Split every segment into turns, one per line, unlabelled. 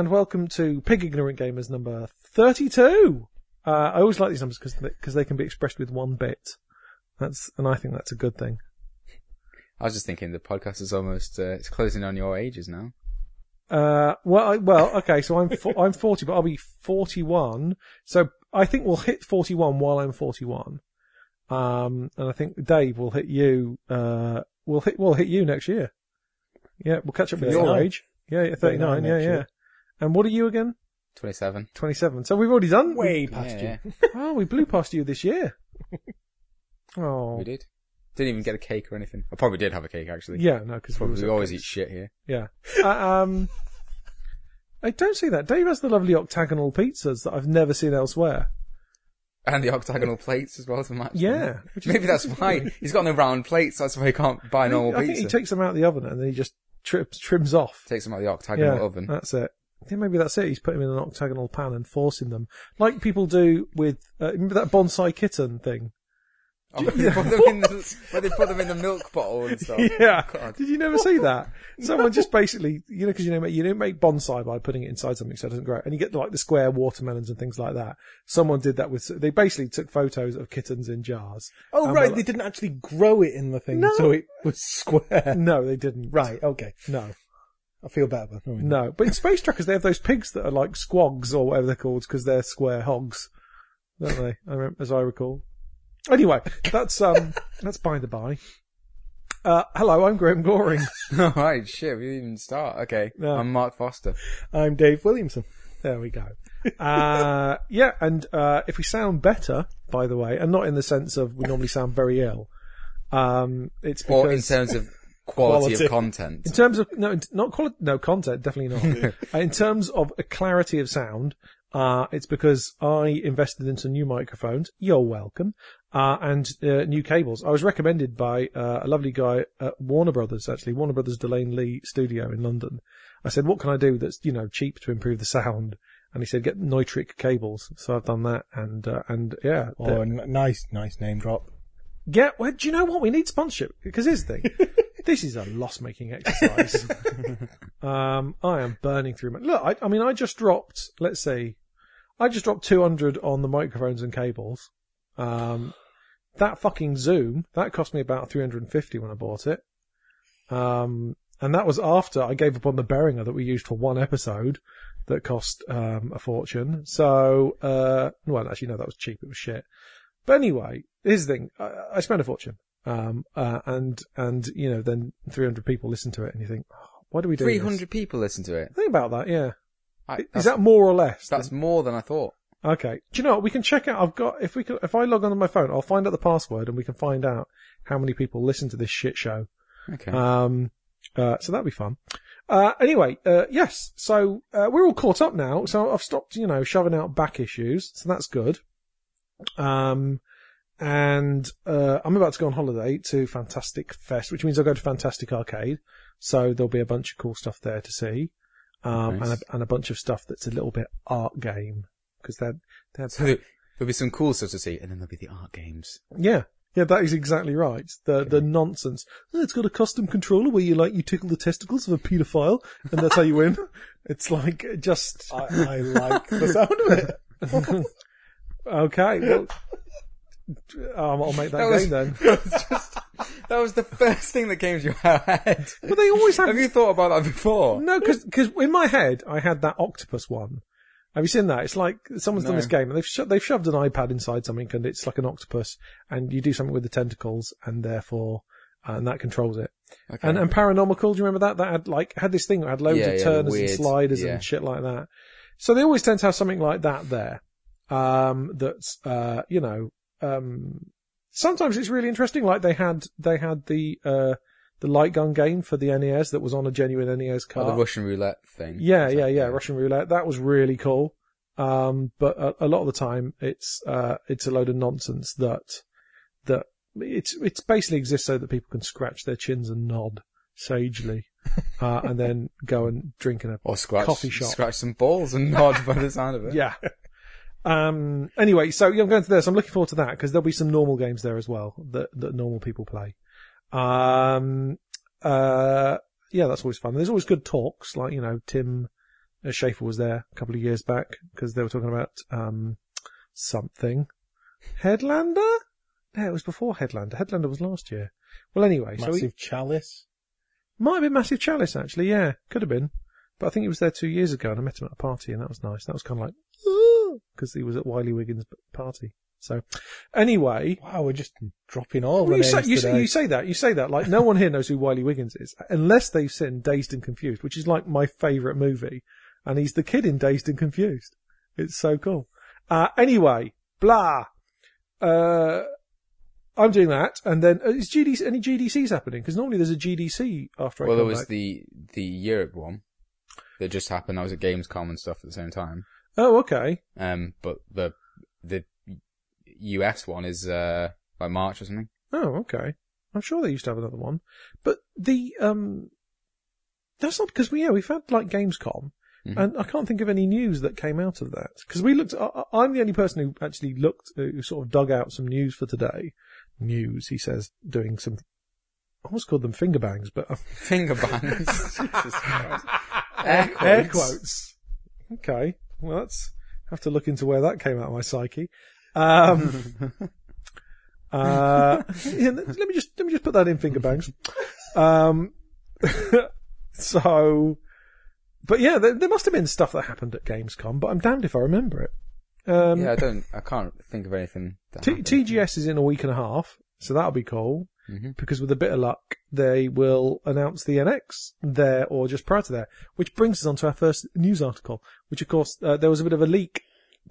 and welcome to Pig Ignorant Gamers number 32. Uh, I always like these numbers because because they can be expressed with one bit. That's and I think that's a good thing.
I was just thinking the podcast is almost uh, it's closing on your ages now.
Uh, well, I, well, okay, so I'm fo- I'm 40, but I'll be 41. So I think we'll hit 41 while I'm 41. Um, and I think Dave will hit you. Uh, we'll hit we'll hit you next year. Yeah, we'll catch up with your age. Yeah, yeah, 39.
39
Yeah,
next
yeah.
Year.
And what are you again?
Twenty-seven.
27. So we've already done.
Way past
Yeah,
you.
Oh, we blew past you this year. Oh,
we did. Didn't even get a cake or anything. I probably did have a cake actually.
yeah, no, because
Probably we always eat shit here.
Yeah. Uh, um, I don't see that. Dave has the lovely octagonal pizzas that I've never seen elsewhere.
And the octagonal plates as well to match. them.
Yeah.
Maybe that's why he's got no round plates. That's why he can't buy
I think,
normal
I think
pizza.
he takes them out of the oven and then he just trips, trims off.
Takes them out of the octagonal
yeah,
oven.
that's it. Yeah, maybe that's it. He's putting them in an octagonal pan and forcing them, like people do with. Uh, remember that bonsai kitten thing?
Oh, where, they put them in the, they put them in the milk bottle and stuff.
yeah.
God.
Did you never see that? Someone just basically, you know, because you know, you don't make bonsai by putting it inside something so it doesn't grow, and you get like the square watermelons and things like that. Someone did that with. They basically took photos of kittens in jars.
Oh, right.
we're
They didn't actually grow it in the thing,
No.
so it was square.
No, they didn't.
right. Okay.
No,
I feel better. then.
no. But in Space Truckers, they have those pigs that are like squogs or whatever they're called because they're square hogs, don't they? I remember, as I recall. Anyway, that's um, that's by the by. Uh, hello, I'm Graham Goring.
All right, shit. We didn't even start. Okay,
No.
I'm Mark Foster.
I'm Dave Williamson.
There we go. Uh, yeah, and uh, if we sound better, by the way, and not in the sense of we normally sound very ill, um, it's because
Or in terms of quality,
Quality.
of content.
In terms of no, not quality, no content, definitely not. Uh, in terms of a clarity of sound, uh, it's because I invested in some new microphones. You're welcome. Uh, and uh, new cables. I was recommended by uh, a lovely guy at Warner Brothers, actually Warner Brothers De Lane Lea Studio in London. I said, "What can I do that's you know cheap to improve the sound?" And he said, "Get Neutrik cables." So I've done that, and uh, and yeah,
Oh, n- nice, nice name drop.
Get. well, do you know what? We need sponsorship because here's the thing. this is a loss-making exercise. um, I am burning through my, look, I, I mean, I just dropped, let's see, I just dropped 200 on the microphones and cables. Um, that fucking Zoom, that cost me about 350 when I bought it. Um, and that was after I gave up on the Behringer that we used for one episode that cost, um, a fortune. So, uh, well, actually, no, that was cheap. It was shit. But anyway, here's the thing. I, I spent a fortune. Um, uh, and, and, you know, then 300 people listen to it and you think, oh, why do we do
Three
this?
people listen to it.
Think about that, yeah.
I,
Is that more or less?
that's more than I thought.
Okay. Do you know what? We can check out. I've got if we can, if I log on to my phone, I'll find out the password and we can find out how many people listen to this shit show.
Okay.
Um, uh, so that'd be fun. Uh, anyway, uh, yes. So uh, we're all caught up now. So I've stopped, you know, shoving out back issues. So that's good. Um, and uh, I'm about to go on holiday to Fantastic Fest, which means I'll go to Fantastic Arcade. So there'll be a bunch of cool stuff there to see, um,
Nice.
and a, and a bunch of stuff that's a little bit art game because they're they're
so there- there'll be some cool stuff to see, and then there'll be the art games.
Yeah. Yeah, that is exactly right. The the nonsense. Oh, it's got a custom controller where you like you tickle the testicles of a paedophile and that's how you win. It's like just
I, I like the sound of it.
okay. Well, um, I'll make that,
That was-
game then.
That was just that was the first thing that came to your head.
But they always have.
Have you thought about that before?
No, because in my head I had that octopus one. Have you seen that? It's like someone's done this game and they've sho- they've shoved an iPad inside something and it's like an octopus and you do something with the tentacles and therefore uh, and that controls it.
Okay.
And, and Paranomical, do you remember that? That had like, had this thing that had loads
Yeah,
of
yeah,
turners and sliders
yeah.
and shit like that. So they always tend to have something like that there. Um, that's, uh, you know, um, sometimes it's really interesting. Like they had, they had the, uh, the light gun game for the NES that was on a genuine NES card.
oh, the Russian roulette thing.
Yeah, yeah, yeah. Russian roulette. That was really cool. Um, but a, a lot of the time it's, uh, it's a load of nonsense that, that it's, it's basically exists so that people can scratch their chins and nod sagely, uh, and then go and drink in a,
Or scratch,
Coffee shop.
scratch some balls and nod by the sound of it.
yeah. Um, anyway, so yeah, I'm going to this. I'm looking forward to that because there'll be some normal games there as well that, that normal people play. Um, uh, yeah, that's always fun. There's always good talks, like, you know, Tim, Schafer was there a couple of years back because they were talking about um, something. Headlander? No, it was before Headlander. Headlander was last year. Well, anyway, so
Massive
he
chalice.
might have been Massive Chalice actually. Yeah, could have been. But I think he was there two years ago, and I met him at a party, and that was nice. That was kind of like because he was at Wiley Wiggins' party. So, anyway,
Wow, we're just dropping all
well,
the
you, say, you,
today.
say, you say that, you say that, like no one here knows who Wiley Wiggins is, unless they've seen Dazed and Confused, which is like my favourite movie, and he's the kid in Dazed and Confused. It's so cool. Uh, anyway, blah. Uh, I'm doing that, and then uh, is GDC, any GDCs happening? Because normally there's a GDC after I
Well, there was
back.
the the Europe one that just happened. I was at Gamescom and stuff at the same time.
Oh, okay.
Um, but the the US one is uh like March or something.
Oh, okay. I'm sure they used to have another one, but the um, that's not because we yeah we've had like Gamescom,
Mhm.
and I can't think of any news that came out of that because we looked. I, I'm the only person who actually looked, who sort of dug out some news for today. News, he says, doing some. I almost called them finger bangs, but uh,
Finger bangs. Air
air
quotes.
Okay, well that's have to look into where that came out of my psyche. Um, uh, yeah, let me just let me just put that in finger bangs. Um, so, but yeah, there, there must have been stuff that happened at Gamescom, but I'm damned if I remember it. Um,
yeah, I don't. I can't think of anything.
T- TGS is in a week and a half, so that'll be cool.
Mhm.
Because with a bit of luck, they will announce the NX there or just prior to there, which brings us on to our first news article, which of course, uh, there was a bit of a leak,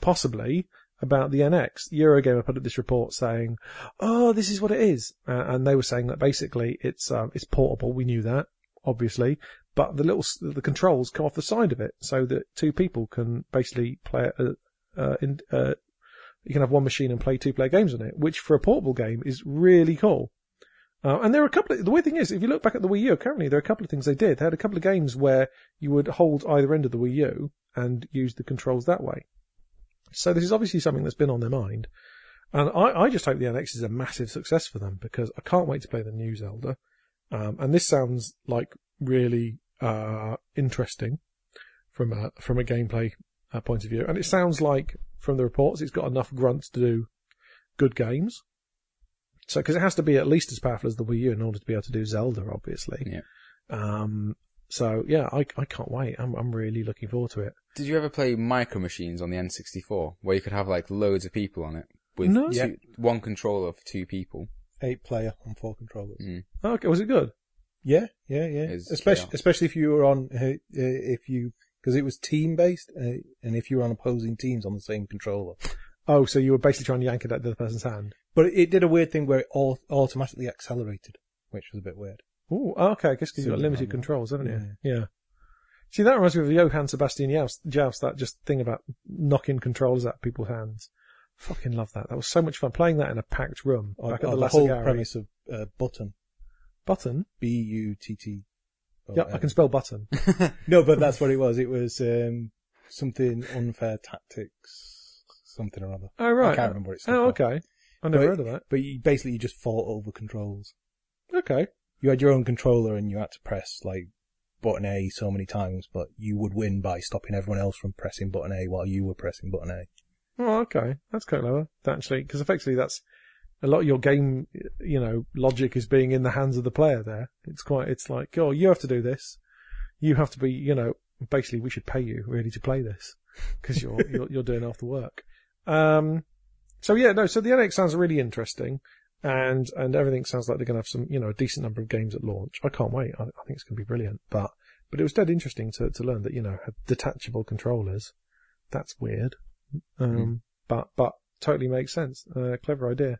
possibly, about the NX. Eurogamer put up this report saying, oh, this is what it is. Uh, and they were saying that basically it's, um, it's portable. We knew that, obviously. But the little, the controls come off the side of it so that two people can basically play, uh, uh, in, uh, you can have one machine and play two player games on it, which for a portable game is really cool. Uh, and there are a couple of, the weird thing is, if you look back at the Wii U, currently there are a couple of things they did. They had a couple of games where you would hold either end of the Wii U and use the controls that way. So this is obviously something that's been on their mind. And I, I just hope the NX is a massive success for them because I can't wait to play the new Zelda. Um, and this sounds like really, uh, interesting from a, from a gameplay uh, point of view. And it sounds like from the reports, it's got enough grunts to do good games. So, because it has to be at least as powerful as the Wii U in order to be able to do Zelda, obviously.
Yeah.
Um, so yeah, I, I can't wait. I'm, I'm really looking forward to it.
Did you ever play Micro Machines on the N64, where you could have like loads of people on it with
No.
two,
Yeah.
one controller for two people?
Eight player on four controllers.
Mm.
Okay, was it good?
Yeah, yeah, yeah.
Is
Especially,
chaos.
especially if you were on, uh, uh, if you, because it was team based, uh, and if you were on opposing teams on the same controller.
Oh, so you were basically trying to yank it out of the other person's hand.
But it, it did a weird thing where it all automatically accelerated, which was a bit weird.
Oh, okay. I guess because you've got limited controls, haven't you? Yeah. See, that reminds me of Johann Sebastian Joust, Joust, that just thing about knocking controllers out of people's hands. Fucking love that. That was so much fun playing that in a packed room
Or,
back at
or
the
the whole
Lasagari.
premise of uh, button,
Button?
B U T T. Oh,
yeah, I can spell button.
No, but that's what it was. It was um, something unfair tactics, something or other.
Oh, right.
I can't remember what it's.
Oh, okay. I never
But-
heard of that.
But you, basically, you just fought over controls.
Okay.
You had your own controller, and you had to press like button A so many times, but you would win by stopping everyone else from pressing button A while you were pressing button A.
Oh, okay. That's quite clever, actually, because effectively that's a lot of your game, you know, logic is being in the hands of the player there. It's quite, it's like, oh, you have to do this. You have to be, you know, basically we should pay you really to play this because you're, you're, you're doing half the work. Um, so yeah, no, so the NX sounds really interesting and, and everything sounds like they're going to have some, you know, a decent number of games at launch. I can't wait. I, I think it's going to be brilliant, but, but it was dead interesting to, to learn that, you know, had detachable controllers. That's weird. Um, but, but totally makes sense. Uh, clever idea.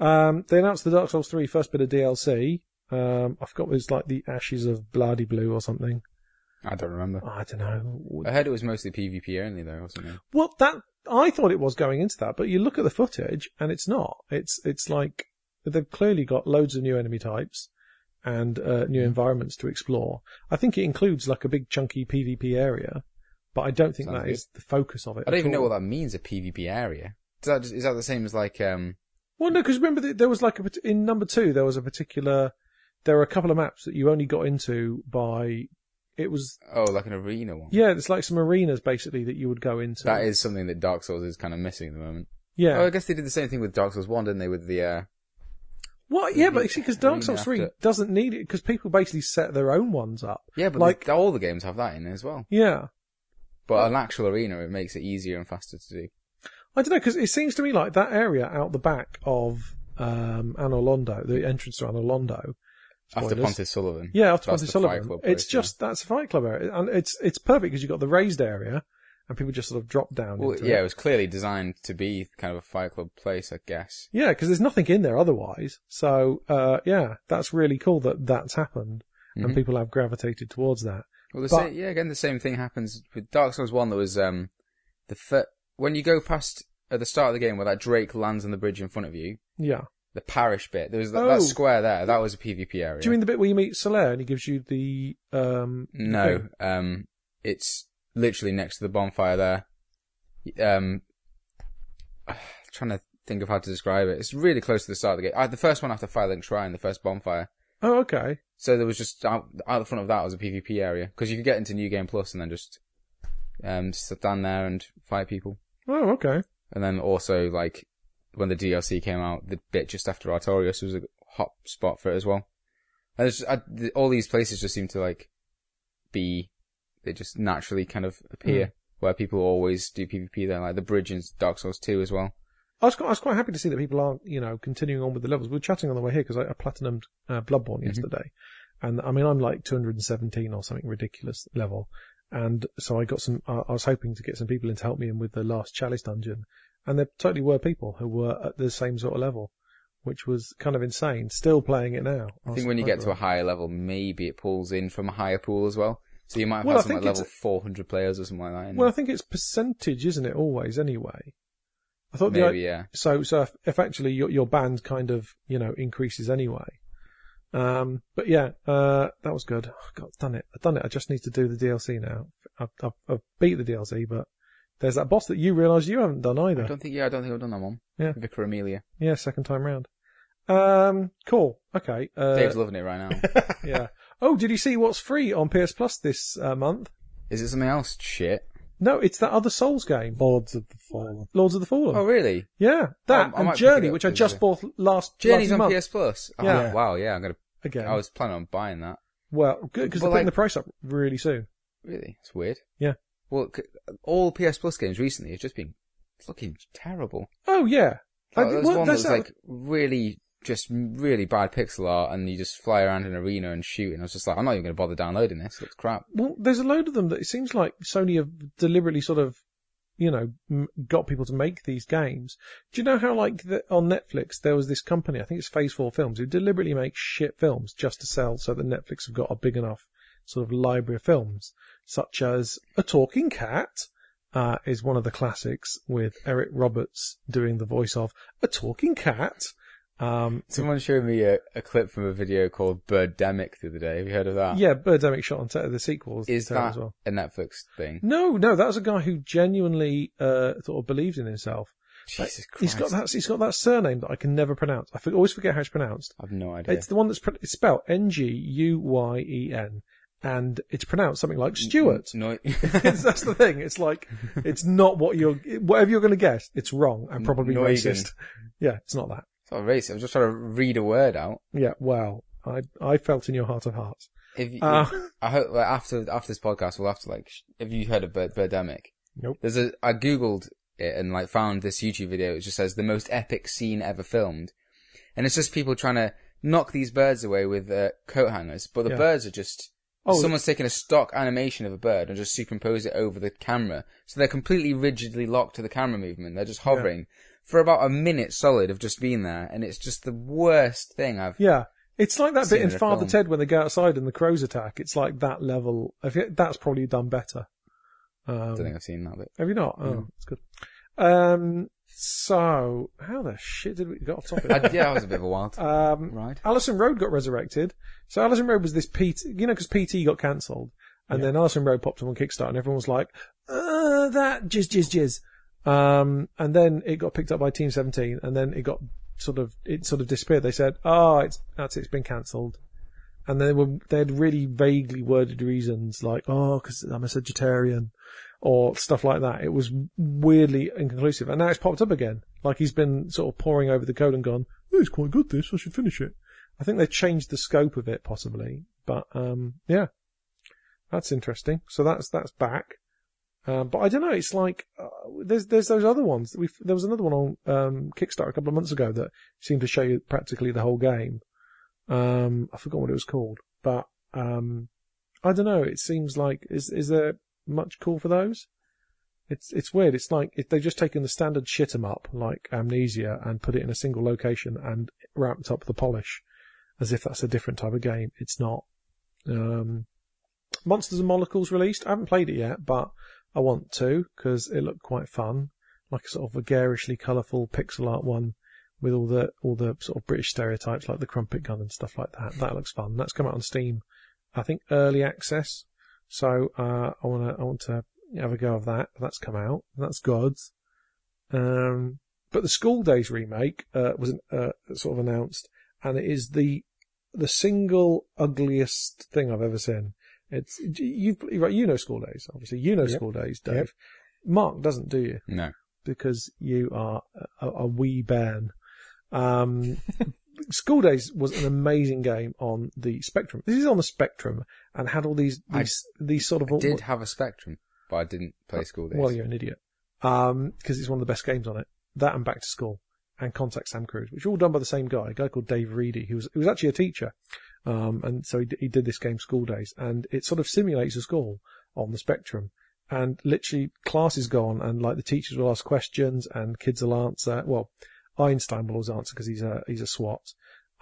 Um, they announced the Dark Souls 3 first bit of DLC. Um, I forgot it was like the Ashes of Bloody Blue or something.
I don't remember.
I don't know.
I heard it was mostly PvP only though, or something.
Well, that I thought it was going into that, but you look at the footage and it's not. It's it's like they've clearly got loads of new enemy types and uh, new environments to explore. I think it includes like a big chunky PvP area, but I don't think
Sounds
that
good.
is the focus of it.
I don't even know what that means, a PvP area. Is that, just, is that the same as like, um,
Well, no, because remember there was like a in number two there was a particular. There were a couple of maps that you only got into by it was
Oh, like an arena one.
yeah, it's like some arenas basically that you would go into.
That is something that Dark Souls is kind of missing at the moment.
yeah.
Oh, I guess they did the same thing with Dark Souls 1, didn't they? With the, uh,
What? Yeah, but see, because Dark Souls Three
after-
doesn't need it because people basically set their own ones up.
yeah, but
Like-
all the games have that in it as well.
Yeah,
But an actual arena, it makes it easier and faster to do.
I don't know because it seems to me like that area out the back of um, Anor Londo, the entrance to Anor Londo.
After
Spoilers.
Pontiff Sulyvahn.
Yeah, after
That's Fight
Sulyvahn.
Club
it's
place, yeah.
just that's a fight club area, and it's it's perfect because you've got the raised area, and people just sort of drop down.
Well,
into
yeah, it
it.
was clearly designed to be kind of a Fight Club place, I guess.
yeah, because there's nothing in there otherwise. So uh, yeah, that's really cool that that's happened, and
Mhm.
people have gravitated towards that.
Well, the
But-
sa- yeah, again, the same thing happens with Dark Souls 1. There was, um, the fir- when you go past, at the start of the game where that Drake lands on the bridge in front of you,
Yeah.
The parish bit, there was that,
Oh.
that square there, that was a PvP area.
Do you mean the bit where you meet Solaire and he gives you the um?
No,
thing?
um, it's literally next to the bonfire there. Um, trying to think of how to describe it. It's really close to the start of the game. Uh, the first one after Firelink Shrine, the first bonfire.
Oh, okay.
So there was just out, out the front of that was a PvP area because you could get into New Game Plus and then just um stand there and fight people.
Oh, okay.
And then also like when the DLC came out, the bit just after Artorias was a hot spot for it as well. And just, I, all these places just seem to like be they just naturally kind of appear where people always do PvP there, like the bridge in Dark Souls 2 as well.
I was, quite, I was quite happy to see that people aren't, you know, continuing on with the levels. We were chatting on the way here because I, I platinumed uh, Bloodborne yesterday, and I mean I'm like 217 or something ridiculous level, and so I got some. Uh, I was hoping to get some people in to help me in with the last Chalice dungeon, and there totally were people who were at the same sort of level, which was kind of insane. Still playing it now.
I think when you get to a higher level, maybe it pulls in from a higher pool as well. So you might have
Well,
something like level 400 players or something like that.
well, I think it's percentage, isn't it? Always, anyway. I thought the
maybe, yeah.
So, so if, if actually your your band kind of you know increases anyway. Um, but yeah, uh, that was good. Oh, God, I've done it. I've done it. I just need to do the DLC now. I've, I've, I've beat the DLC, but there's that boss that you realise you haven't done either.
I
either.
don't think, yeah, I don't think I've done that one.
Yeah.
Vicar Amelia.
Yeah, second time round. Um, cool. Okay. Uh,
Dave's loving it right now.
yeah. Oh, did you see what's free on PS Plus this uh, month?
Is it something else? Shit.
No, it's that other Souls game,
Lords of the Fallen.
Lords of the Fallen.
Oh, really?
yeah, that
I
and Journey, which I just bought last
Journey's
last
on
month
PS Plus. Oh,
Yeah.
Wow, yeah, I'm gonna,
again.
I was planning on buying that.
Well, good because they're putting the price up really soon.
Really? It's weird.
Yeah.
Well, all PS Plus games recently have just been fucking terrible.
Oh yeah,
Oh,
I-
there's
well,
one that was like really, just really bad pixel art, and you just fly around an arena and shoot. And I was just like, I'm not even going to bother downloading this. It looks crap.
Well, there's a load of them that it seems like Sony have deliberately sort of, you know, got people to make these games. Do you know how like the, on Netflix there was this company, I think it's Phase Four Films, who deliberately make shit films just to sell, so that Netflix have got a big enough sort of library of films, such as A Talking Cat. Uh, is one of the classics with Eric Roberts doing the voice of a talking cat. Um,
Someone showed me a, a clip from a video called Birdemic the other day. Have you heard of that?
yeah, Birdemic shot on te- the sequels.
Is that
as well.
a Netflix thing?
No, no, that was a guy who genuinely uh, sort of believed in himself.
Jesus Christ.
He's got that. He's got that surname that I can never pronounce. I always forget how it's pronounced.
I've no idea.
It's the one that's pro- it's spelled N G U Y E N, and it's pronounced something like Stuart.
No,
that's the thing. It's like it's not what you're whatever you're going to guess. It's wrong and probably
Neugen.
racist. Yeah, it's not that.
It's not racist. I'm just trying to read a word out.
Yeah, well, I I felt in your heart of hearts.
If,
Uh,
I hope like, after after this podcast, we'll have to like. Have you heard of Bird, Birdemic?
Nope.
There's a. I googled it and like found this YouTube video. It just says the most epic scene ever filmed, and it's just people trying to knock these birds away with uh, coat hangers, but the
Yeah.
birds are just.
Oh,
someone's taken a stock animation of a bird and just superimposed it over the camera, so they're completely rigidly locked to the camera movement. They're just hovering for about a minute solid of just being there, and it's just the worst thing I've.
Yeah. It's like that
Seen
bit in
in a
Father
film.
Ted when they go outside and the crows attack. It's like that level. I think that's probably done better.
I
Um,
don't think I've seen that bit.
have you not? Oh, that's good. Um, so how the shit did we get off topic?
I, yeah, that was a bit of a wild
um,
ride.
Alison Road got resurrected. So Alison Road was this PT, you know, because PT got cancelled, and then Alison Road popped up on Kickstarter, and everyone was like, uh, "That jizz, jizz, jizz." Um, and then it got picked up by Team Seventeen, and then it got sort of it sort of disappeared. They said, "Oh, it's that's it, it's been cancelled." and they were they had really vaguely worded reasons like oh because I'm a Sagittarian or stuff like that. It was weirdly inconclusive, and now it's popped up again. Like he's been sort of poring over the code and gone, oh, it's quite good. This I should finish it. I think they changed the scope of it possibly, but um, yeah, that's interesting. So that's that's back. Um, but I don't know. It's like uh, there's there's those other ones. We there was another one on um, Kickstarter a couple of months ago that seemed to show you practically the whole game. Um, I forgot what it was called, but um, I don't know. It seems like is is there much call for those? It's it's weird. It's like if they've just taken the standard shit 'em up like Amnesia and put it in a single location and ramped up the polish as if that's a different type of game. It's not. Um, Monsters and Monocles released. I haven't played it yet, but I want to because it looked quite fun, like a sort of a garishly colourful pixel art one with all the all the sort of British stereotypes like the crumpet gun and stuff like that. That looks fun. That's come out on Steam, I think early access. So uh, I want to I want to have a go of that. That's come out. That's good. Um, but the Skool Daze remake uh, was uh, sort of announced, and it is the the single ugliest thing I've ever seen. It's you right. You know Skool Daze, obviously. You know
Yep.
Skool Daze, Dave.
Yep.
Mark doesn't, do you?
No.
Because you are a, a wee bairn. Um, Skool Daze was an amazing game on the Spectrum. This is on the Spectrum and had all these
I
these, these sort of I
Did have a Spectrum, but I didn't play Skool Daze.
well, you're an idiot. Um, because it's one of the best games on it. That and Back to School and Contact Sam Cruise, which are all done by the same guy, a guy called Dave Reidy, who was, who was actually a teacher. Um, and so he, he did this game Skool Daze and it sort of simulates a school on the Spectrum. And literally classes go on and like the teachers will ask questions and kids will answer. Well, Einstein will always answer because he's a, he's a SWAT.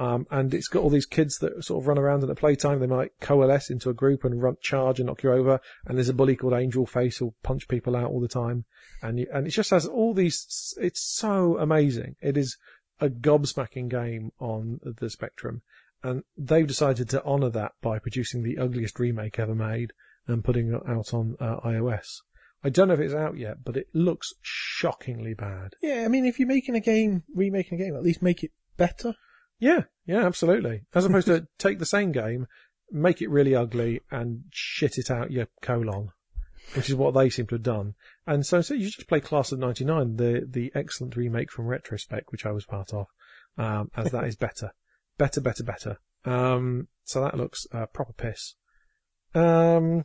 Um, and it's got all these kids that sort of run around and at playtime they might coalesce into a group and run, charge and knock you over. And there's a bully called Angel Face who'll punch people out all the time. And you, and it just has all these, it's so amazing. It is a gobsmacking game on the Spectrum. And they've decided to honour that by producing the ugliest remake ever made and putting it out on uh, iOS. I don't know if it's out yet, but it looks shockingly bad.
Yeah, I mean, if you're making a game, remaking a game, at least make it better.
Yeah, yeah, absolutely. As opposed to take the same game, make it really ugly, and shit it out your colon, which is what they seem to have done. And so, so you just play Class of '99, the the excellent remake from Retrospec, which I was part of, um, as that is better, better, better, better. Um, so that looks uh, proper piss. Um,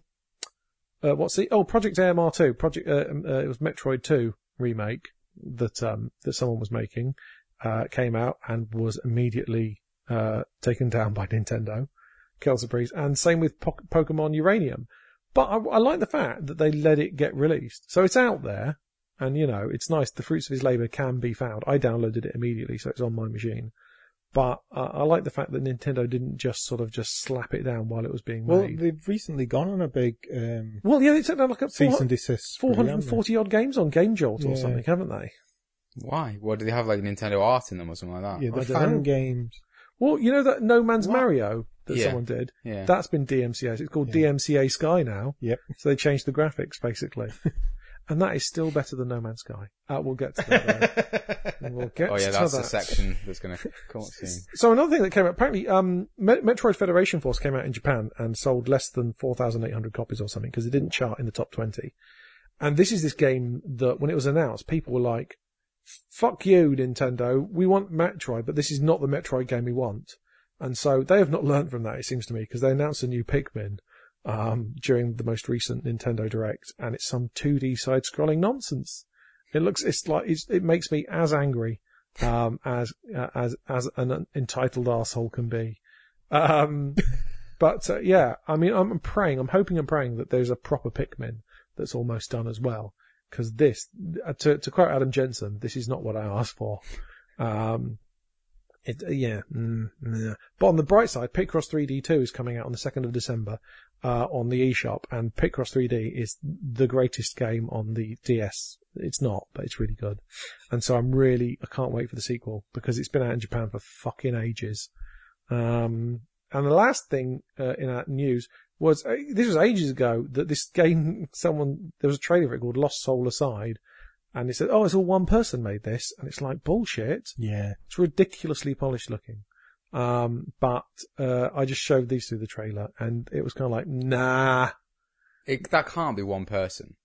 uh, what's the oh Project AMR two Project uh, um, uh, it was Metroid two remake that um that someone was making uh, came out and was immediately uh, taken down by Nintendo, Breeze, and same with po- Pokemon Uranium. But I, I like the fact that they let it get released, so it's out there, and you know it's nice. The fruits of his labour can be found. I downloaded it immediately, so it's on my machine. But uh, I like the fact that Nintendo didn't just sort of just slap it down while it was being
Well,
made.
they've recently gone on a big um,
Well, yeah, they took down like a
cease
400
and desist. spree, haven't they?
440 odd games on Game Jolt or
Yeah.
something, haven't they?
Why? What do they have like Nintendo art in them or something like that?
Yeah,
I
the
don't
fan
know.
games.
Well, you know that No Man's
What?
Mario that
Yeah.
someone did?
Yeah.
That's been DMCA. It's called
Yeah.
DMCA Sky now.
Yep.
So they changed the graphics basically. and that is still better than No Man's Sky. Uh, we'll get to that. we'll get
oh yeah, that's
that.
the section that's going to come up soon.
So another thing that came out, apparently, um, Metroid Federation Force came out in Japan and sold less than 4,800 copies or something because it didn't chart in the top 20. And this is this game that when it was announced, people were like, fuck you, Nintendo. We want Metroid, but this is not the Metroid game we want. And so they have not learned from that, it seems to me, because they announced a new Pikmin, um, during the most recent Nintendo Direct and it's some 2D side scrolling nonsense. It looks, it's like, it's, it makes me as angry, um, as, uh, as, as an entitled asshole can be. Um, but, uh, yeah, I mean, I'm praying, I'm hoping and praying that there's a proper Pikmin that's almost done as well. Cause this, uh, to, to quote Adam Jensen, this is not what I asked for. Um, it, yeah, mm, yeah. But on the bright side, Picross 3D 2 is coming out on the 2nd of December, uh, on the eShop, and Picross 3D is the greatest game on the DS. It's not, but it's really good. And so I'm really, I can't wait for the sequel, because it's been out in Japan for fucking ages. Um, and the last thing, uh, in our news was, uh, this was ages ago, that this game, someone, there was a trailer for it called Lost Soul Aside, and it said, oh, it's all one person made this, and it's like bullshit.
Yeah.
It's ridiculously polished looking. Um, but uh, I just showed these through the trailer, and it was kind of like, nah.
It, that can't be one person.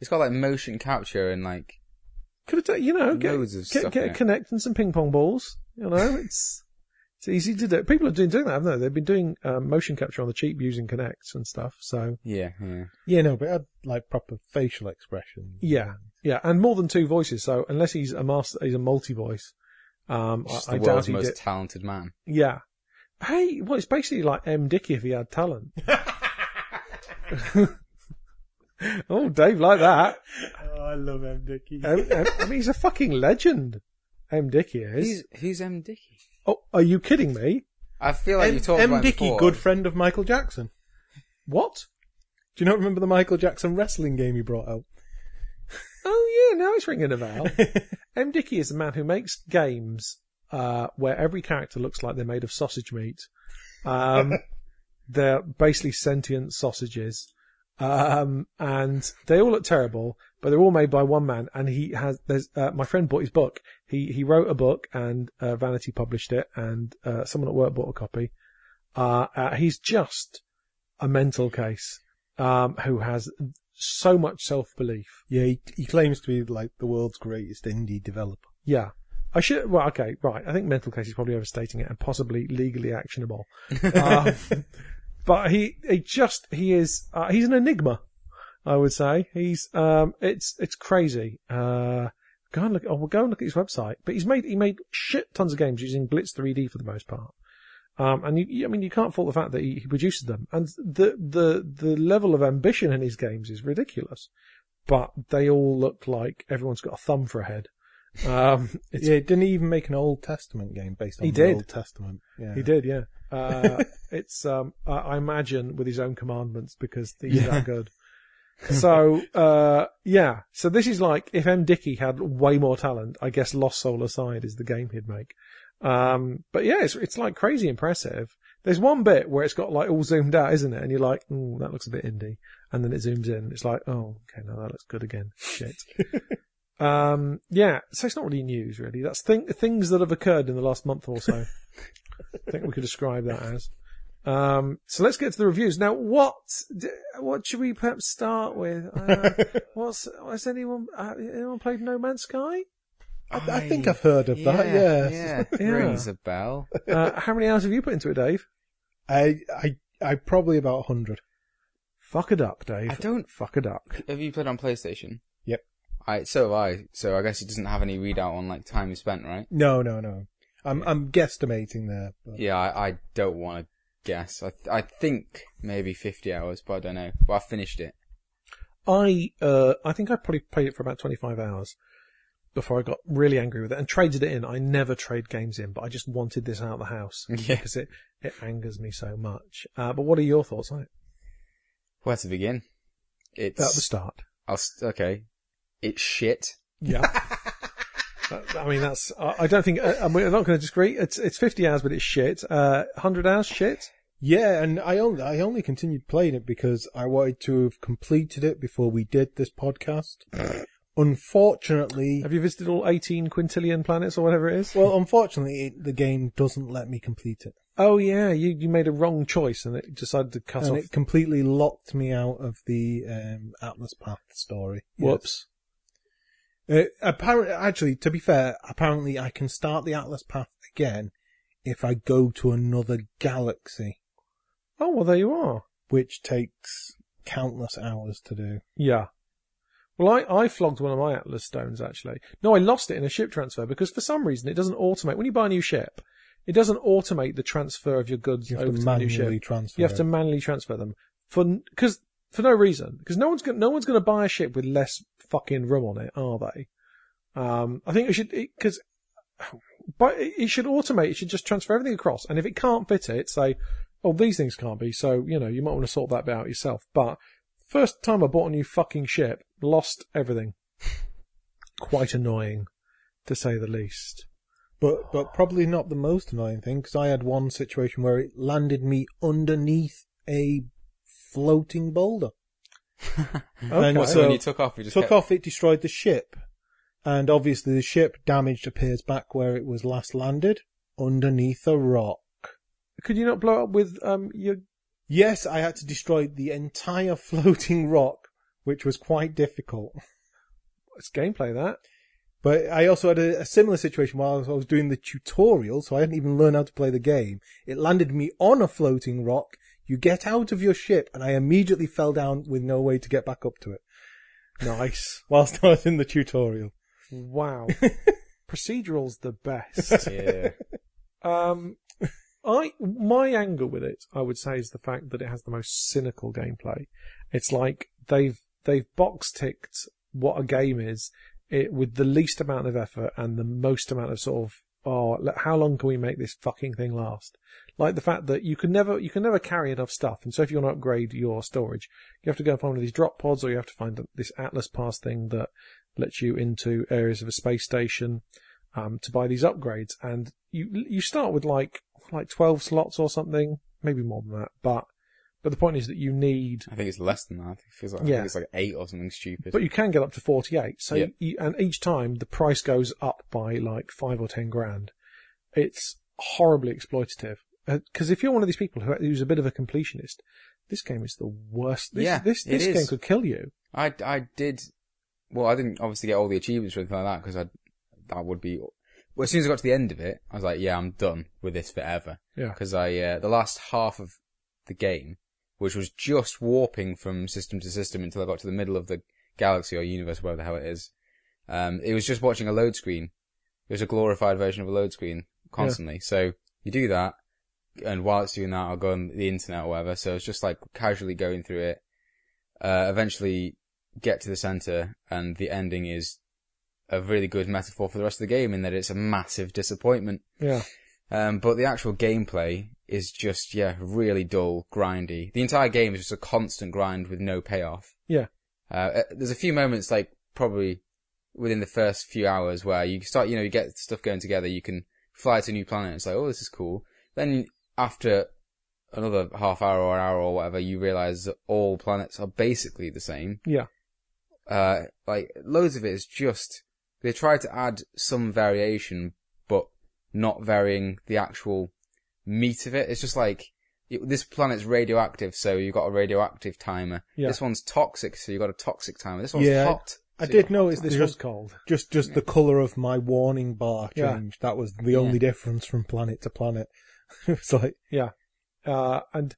It's got like motion capture and like
Could have, done, you know, get,
Loads of
get,
stuff
get a Kinect and some ping pong balls. You know, it's it's easy to do. People are doing doing that, haven't they? They've been doing um, motion capture on the cheap using Kinects and stuff. So
yeah, yeah.
Yeah, no, but had like proper facial expression.
yeah, yeah, and more than two voices. So unless he's a master, he's a multi voice. Um,
Just
I, I
the
doubt
world's most
did.
talented man.
Yeah. Hey, well, it's basically like M. Dickie if he had talent. oh, Dave, like that.
Oh, I love M. Dickie.
M, M, I mean, he's a fucking legend. M. Dickie is.
He's who's M Dickie?
Oh, are you kidding me?
I feel like you talked
M.
about
Dickie,
before.
good friend of Michael Jackson.
What?
Do you not remember the Michael Jackson wrestling game he brought out?
Oh yeah, now it's ringing a bell. M. Dickie is a man who makes games uh, where every character looks like they're made of sausage meat. Um, they're basically sentient sausages, um, and they all look terrible. But they're all made by one man, and he has. There's uh, my friend bought his book. He he wrote a book, and uh, Vanity published it, and uh, someone at work bought a copy. Uh, uh, he's just a mental case um, who has so much self belief.
Yeah, he, he claims to be like the world's greatest indie developer.
Yeah. I should, well, okay, right. I think mental case is probably overstating it and possibly legally actionable. um, but he, he just, he is, uh, he's an enigma, I would say. He's, um, it's, it's crazy. Uh, go and look, oh, well, go and look at his website. But he's made, he made shit tons of games using Blitz 3D for the most part. Um, and you, I mean, you can't fault the fact that he, he produces them. And the, the, the level of ambition in his games is ridiculous. But they all look like everyone's got a thumb for a head. Um, it's
yeah, didn't he even make an Old Testament game based on
He
the
did.
Old Testament? Yeah.
He did, yeah. Uh, it's, um, I, I imagine with his own commandments because he's
Yeah.
that good. So, uh, yeah. So this is like if M. Dickie had way more talent, I guess Lost Soul aside is the game he'd make. Um, but yeah, it's, it's like crazy impressive. There's one bit where it's got like all zoomed out, isn't it? And you're like, mm, that looks a bit indie. And then it zooms in. It's like, oh, okay, now that looks good again. Shit. um, yeah. So it's not really news, really. That's thing, things that have occurred in the last month or so. I think we could describe that as. Um, so let's get to the reviews now. What d- what should we perhaps start with? Uh, what's has anyone uh, anyone played No Man's Sky?
I, I think I've heard of that. Yeah.
yeah,
Yeah.
rings a bell.
Uh, how many hours have you put into it, Dave?
I, I, I probably about hundred.
Fuck a duck, Dave.
I don't.
Fuck a duck.
Have you played on PlayStation?
Yep.
I so have I. So I guess it doesn't have any readout on like time you spent, right?
No, no, no. I'm, I'm guesstimating there. But
Yeah, I, I don't want to guess. I th- I think maybe fifty hours, but I don't know. But I finished it.
I uh, I think I probably played it for about 25 hours before I got really angry with it and traded it in. I never trade games in, but I just wanted this out of the house
Yeah.
because it it angers me so much. Uh, but what are your thoughts on it?
Where to begin? It's
At the start.
I'll st- okay. It's shit.
Yeah. I mean, that's. I I don't think. uh, I, we're not going to disagree. It's it's 50 hours, but it's shit. Uh, 100 hours, shit.
yeah, and I only, I only continued playing it because I wanted to have completed it before we did this podcast. Unfortunately,
Have you visited all 18 quintillion planets or whatever it is?
well, unfortunately, it, the game doesn't let me complete it.
Oh yeah, you you made a wrong choice and it decided to cut
and
off.
it completely locked me out of the um, Atlas Path story.
Whoops.
Uh, apparently, actually, to be fair, apparently I can start the Atlas Path again if I go to another galaxy,
Oh well, there you are.
which takes countless hours to do.
Yeah. Well, I, I flogged one of my Atlas stones actually. No, I lost it in a ship transfer because for some reason it doesn't automate. When you buy a new ship, it doesn't automate the transfer of your goods
You have
over
to
to the new
manually
ship.
transfer.
You have to manually transfer them for because for no reason because no one's gonna, no one's going to buy a ship with less fucking room on it, are they? Um, I think it should because. But it it should automate. It should just transfer everything across. And if it can't fit it, say, oh, these things can't be. So, you know, you might want to sort that bit out yourself. But first time I bought a new fucking ship, lost everything. Quite annoying, to say the least.
But but probably not the most annoying thing because I had one situation where it landed me underneath a floating boulder.
Okay.
And
What, so
so
when you took off, you just
took
kept-
off, it destroyed the ship, and obviously the ship damaged appears back where it was last landed underneath a rock.
Could you not blow up with um your?
Yes, I had to destroy the entire floating rock, which was quite difficult.
It's gameplay that.
But I also had a, a similar situation while I was, I was doing the tutorial, so I hadn't even learned how to play the game. It landed me on a floating rock. You get out of your ship, and I immediately fell down with no way to get back up to it
Nice.
whilst I was in the tutorial.
Wow. Procedural's the best.
Yeah.
Um, I my anger with it, I would say, is the fact that it has the most cynical gameplay. It's like they've they've box ticked what a game is it, with the least amount of effort and the most amount of sort of oh, how long can we make this fucking thing last? Like the fact that you can never you can never carry enough stuff, and so if you want to upgrade your storage, you have to go and find one of these drop pods, or you have to find this Atlas Pass thing that lets you into areas of a space station um, to buy these upgrades. And you you start with like like twelve slots or something, maybe more than that. But but the point is that you need,
I think it's less than that. I think it feels like, I
Yeah.
think it's like eight or something stupid.
but you can get up to forty eight. So
Yeah.
you, and each time the price goes up by like five or ten grand. It's horribly exploitative. Because if you're one of these people who, who's a bit of a completionist, this game is the worst. This,
Yeah,
this,
it
this game could kill you.
I, I did, well, I didn't obviously get all the achievements or anything like that because I, that would be, well, as soon as I got to the end of it, I was like, yeah, I'm done with this forever.
Yeah.
Because I, uh, the last half of the game, which was just warping from system to system until I got to the middle of the galaxy or universe, whatever the hell it is, um, it was just watching a load screen. It was a glorified version of a load screen constantly. So you do that, and while it's doing that, I'll go on the internet or whatever. So it's just like casually going through it. Uh, eventually get to the center, and the ending is a really good metaphor for the rest of the game in that it's a massive disappointment.
Yeah.
Um, but the actual gameplay is just, yeah, really dull, grindy. The entire game is just a constant grind with no payoff.
Yeah.
Uh, uh, there's a few moments, like, probably within the first few hours where you start, you know, you get stuff going together, you can fly to a new planet, it's like, oh, this is cool. Then after another half hour or an hour or whatever, you realize that all planets are basically the same.
Yeah.
Uh, like, loads of it is just, they try to add some variation, but not varying the actual meat of it. It's just like, it- this planet's radioactive, so you've got a radioactive timer.
Yeah.
This one's toxic, so you've got a toxic timer. This one's
Yeah,
hot.
I
so
did
you've
notice
This
this
was
just,
cold.
just, just the colour of my warning bar
Yeah.
changed. That was the only difference from planet to planet. it's like, yeah,
Uh, and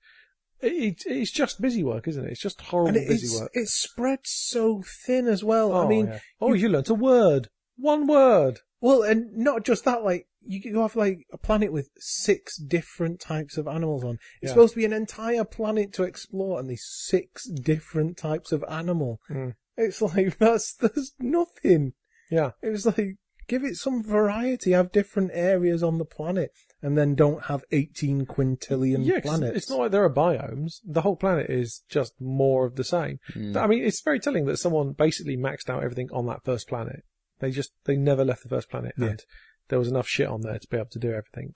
it, it's just busy work, isn't it? It's just horrible
and it-
busy
it's,
work.
it's spread so thin as well.
Oh,
I mean,
yeah. oh, you learnt a word. One word.
Well, and not just that, like, you you have like a planet with six different types of animals on. It's
Yeah.
supposed to be an entire planet to explore and these six different types of animal.
Mm.
It's like, that's, there's nothing.
Yeah.
It was like, give it some variety, have different areas on the planet, and then don't have 18 quintillion
Yeah, 'cause
planets.
it's not like there are biomes. The whole planet is just more of the same.
Mm.
I mean, it's very telling that someone basically maxed out everything on that first planet. They just, they never left the first planet
Yeah.
and there was enough shit on there to be able to do everything.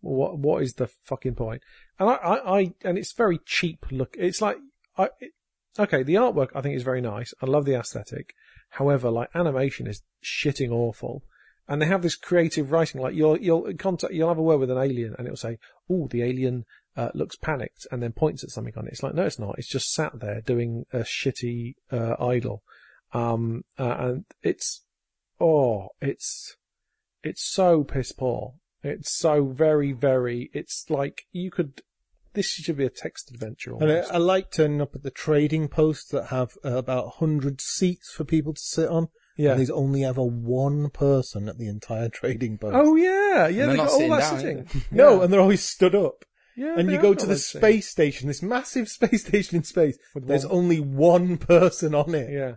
What, what is the fucking point? And I, I, I and it's very cheap look. It's like, I, it, okay, the artwork I think is very nice. I love the aesthetic. However, like animation is shitting awful. And they have this creative writing, like you'll, you'll contact, you'll have a word with an alien and it'll say, oh, the alien, uh, looks panicked and then points at something on it. It's like, no, it's not. It's just sat there doing a shitty, uh, idol. Um, uh, and it's, oh, it's, it's so piss poor. It's so very, very, it's like you could, this should be a text adventure
And I,
almost.
I like turning up at the trading posts that have uh, about 100 seats for people to sit on.
yeah.
And there's only ever one person at the entire trading post.
Oh yeah, yeah,
they're
got all
sitting
that
down,
sitting.
either.
no, and they're always stood up.
Yeah,
and you go to the
those things.
space station, this massive space station in space.
With
There's
one-
only one person on it.
Yeah,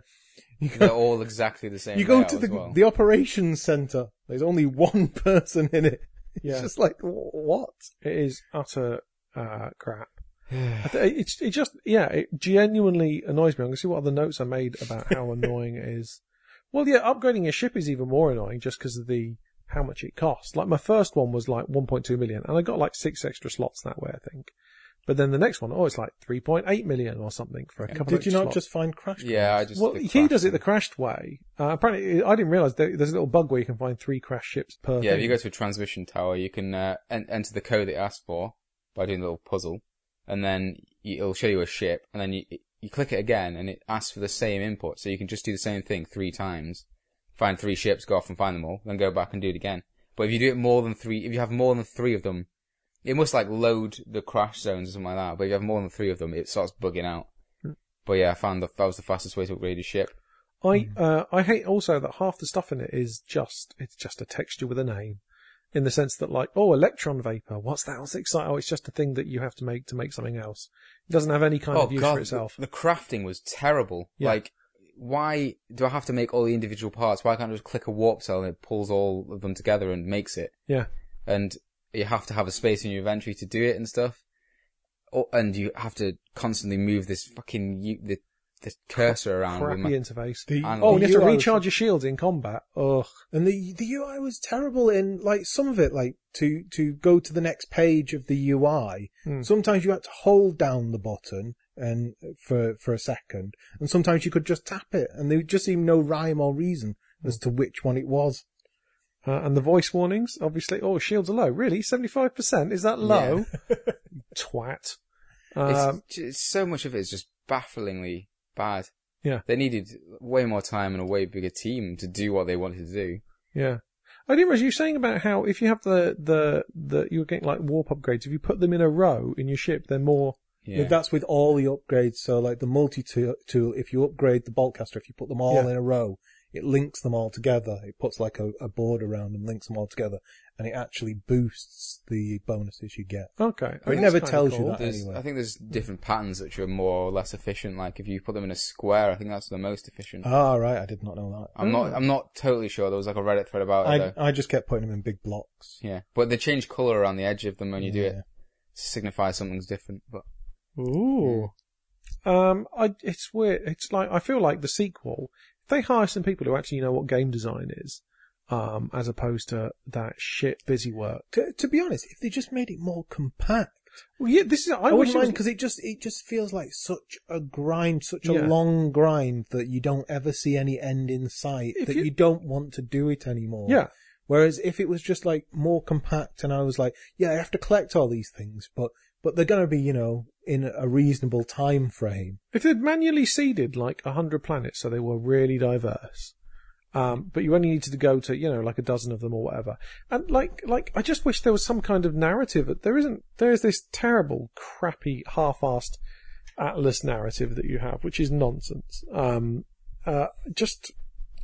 You
They're
go,
all exactly the same.
you go to the
well.
the operations center. There's only one person in it. It's
yeah.
just like what?
It is utter uh, crap. I th- It's it just yeah, it genuinely annoys me. I'm gonna see what other notes I made about how annoying it is. Well, yeah, upgrading your ship is even more annoying just because of the how much it costs. Like my first one was like 1.2 million, and I got like six extra slots that way, I think. But then the next one, oh, it's like 3.8 million or something for a couple.
Did
of
you not
slots.
just find crash?
Yeah, I just.
Well, he does it the crashed way. Uh, apparently, I didn't realize there, there's a little bug where you can find three crash ships per.
Yeah, if you go to a transmission tower, you can uh, en- enter the code it asks for, by doing a little puzzle, and then it'll show you a ship, and then you you click it again, and it asks for the same input, so you can just do the same thing three times, find three ships, go off and find them all, then go back and do it again. But if you do it more than three, if you have more than three of them, it must like load the crash zones or something like that. But if you have more than three of them, it starts bugging out. But yeah, I found that that was the fastest way to upgrade your ship.
I uh, I hate also that half the stuff in it is just it's just a texture with a name, in the sense that like oh electron vapor, what's that? What's exciting? Oh, it's just a thing that you have to make to make something else. It doesn't have any kind of use for itself.
Oh, The, the crafting was terrible.
Yeah.
Like, why do I have to make all the individual parts? Why can't I just click a warp cell and it pulls all of them together and makes it?
Yeah,
And you have to have a space in your inventory to do it and stuff. Oh, and you have to constantly move this fucking u- the, the cursor around. With
crappy
my,
interface.
The,
And-
Oh, and you have to
UI was-
recharge your shields in combat. Ugh.
And the the UI was terrible in like some of it, like to to go to the next page of the UI.
Hmm.
Sometimes you had to hold down the button and for for a second, and sometimes you could just tap it, and there just seemed no rhyme or reason as to which one it was.
Uh, and the voice warnings, obviously. Oh, shields are low. Really? 75%? Is that low? Twat. Um,
it's, it's so much of it is just bafflingly bad.
Yeah.
They needed way more time and a way bigger team to do what they wanted to do.
yeah. I didn't realize you were saying about how if you have the, the, the, you're getting like warp upgrades, if you put them in a row in your ship, they're more,
Yeah.
That's with all the upgrades. So like the multi tool, if you upgrade the Boltcaster, if you put them all
Yeah.
in a row, it links them all together. It puts like a, a board around and links them all together, and it actually boosts the bonuses you get.
okay.
But it never
kinda
tells you that.
There's,
anyway.
I think there's different patterns which are more or less efficient. Like if you put them in a square, I think that's the most efficient.
Ah, right. I did not know that.
I'm not. I'm not totally sure. There was like a Reddit thread about it
I,
though.
I just kept putting them in big blocks.
Yeah, but they change color around the edge of them when you do it
Yeah.
to signify something's different. But
Ooh. Um, I, it's weird. It's like, I feel like the sequel, if they hire some people who actually know what game design is, um, as opposed to that shit busy work.
To, to be honest, if they just made it more compact,
Well, yeah, this is, I,
I,
wish
wouldn't mind because it just it just feels like such a grind, such a
Yeah.
long grind that you don't ever see any end in sight.
If
that
you-
you... don't want to do it anymore.
yeah.
Whereas if it was just like more compact, and I was like, yeah, I have to collect all these things, but but they're going to be, you know, in a reasonable time frame.
If they'd manually seeded like a hundred planets so they were really diverse, um, but you only needed to go to, you know, like a dozen of them or whatever. And like, like, I just wish there was some kind of narrative. There isn't, there is this terrible, crappy, half-assed Atlas narrative that you have, which is nonsense. Um, uh, just,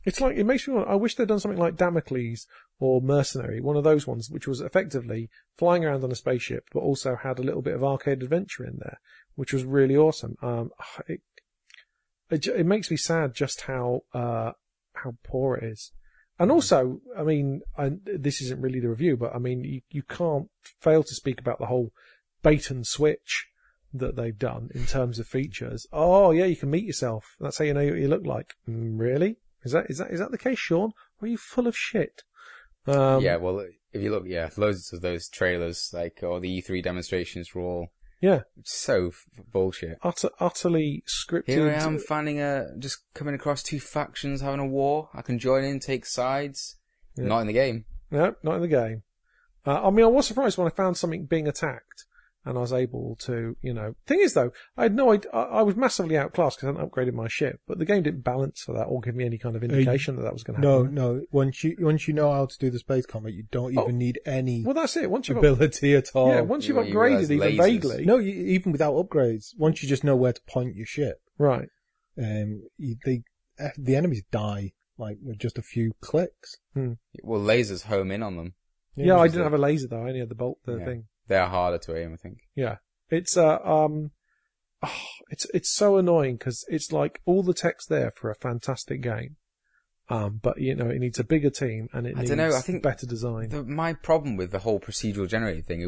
it's like, it makes me want, I wish they'd done something like Damocles or Mercenary, one of those ones, which was effectively flying around on a spaceship, but also had a little bit of arcade adventure in there, which was really awesome. Um, it, it, it makes me sad just how, uh, how poor it is. And also, I mean, I, this isn't really the review, but I mean, you, you can't fail to speak about the whole bait and switch that they've done in terms of features. Oh yeah, you can meet yourself. That's how you know what you look like. Mm, really? Is that is that is that the case, Sean? Or are you full of shit? Um,
yeah, well, if you look, yeah, loads of those trailers, like or the E3 demonstrations, were all
yeah,
so f- bullshit.
utter, utterly scripted.
Here I am finding a just coming across two factions having a war. I can join in, take sides.
Yeah.
Not in the game.
No, not in the game. Uh, I mean, I was surprised when I found something being attacked, and I was able to, you know. Thing is, though, I had no idea. I, I was massively outclassed because I hadn't upgraded my ship, but the game didn't balance for that or give me any kind of indication that that was going to happen.
no. No. Once you once you know how to do the space combat, you don't even
Oh.
need any
Well, that's it. Once you've up-
ability at all.
yeah, once you've
you
upgraded
realise
even
lasers.
vaguely,
no, you, even without upgrades, once you just know where to point your ship,
right?
um, you, they eh, the enemies die like with just a few clicks.
Well, lasers home in on them.
Yeah, I didn't have a laser though. I only had the bolt, the
Yeah.
thing.
They are harder to aim, I think.
Yeah, it's uh, um, oh, it's it's so annoying because it's like all the text there for a fantastic game, um, but you know it needs a bigger team and it
I
needs
dunno, I think
better design.
The, my problem with the whole procedural generated thing,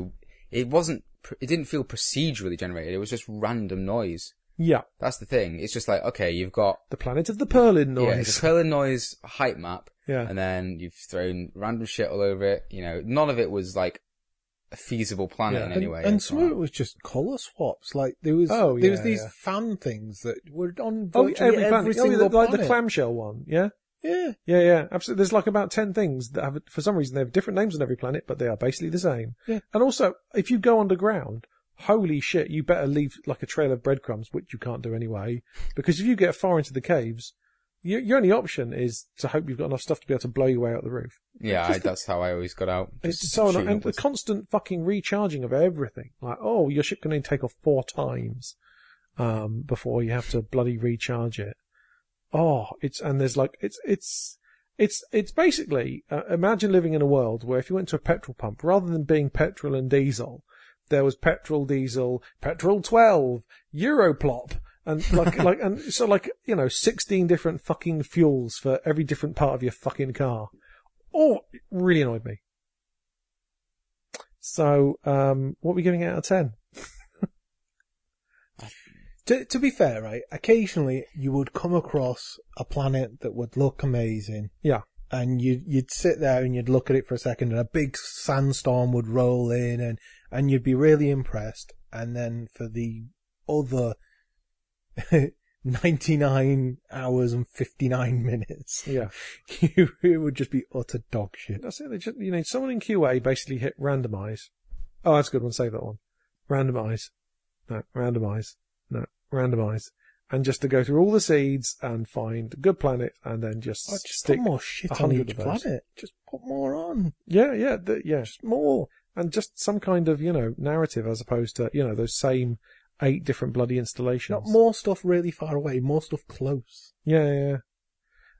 it, it wasn't, it didn't feel procedurally generated. It was just random noise.
yeah,
That's the thing. It's just like, okay, you've got
the planet of the Perlin noise,
yeah, it's a Perlin noise height map,
Yeah,
and then you've thrown random shit all over it. You know, none of it was like a feasible planet
Yeah.
in
And,
any way.
and
It's
some of it was just color swaps. Like there was,
Oh,
there was these
yeah.
fan things that were on
oh,
virtually
every,
every,
planet. Oh,
single
the, like the clamshell one. Yeah,
Yeah.
Yeah, yeah, absolutely. There's like about 10 things that have, for some reason, they have different names on every planet, but they are basically the same.
Yeah.
And also, if you go underground, holy shit, you better leave like a trail of breadcrumbs, which you can't do anyway, because if you get far into the caves, your, your only option is to hope you've got enough stuff to be able to blow your way out the roof.
Yeah, I,
the-
that's how I always got out.
It's so annoying. And the constant fucking recharging of everything. Like, oh, your ship can only take off four times, um, before you have to bloody recharge it. Oh, it's, and there's like, it's, it's, it's, it's basically, uh, imagine living in a world where if you went to a petrol pump, rather than being petrol and diesel, there was petrol, diesel, petrol 12, Europlop, and like, like, and so like, you know, 16 different fucking fuels for every different part of your fucking car. Oh, it really annoyed me. So, um, what are we giving out of 10?
To, to be fair, right, occasionally you would come across a planet that would look amazing.
Yeah.
And you'd, you'd sit there and you'd look at it for a second and a big sandstorm would roll in and, and you'd be really impressed. And then for the other 99 hours and 59 minutes,
Yeah.
you, it would just be utter dog shit.
That's it. They just, you know, someone in QA basically hit randomize. Oh, that's a good one. Save that one. Randomize. No, randomize. No, randomize. And just to go through all the seeds and find a good planet and then just
Oh, just
stick.
put more shit on each planet. Just put more on.
Yeah, yeah, the, yeah.
Just more.
And just some kind of, you know, narrative as opposed to, you know, those same eight different bloody installations.
Not more stuff really far away, more stuff close.
Yeah, yeah, yeah.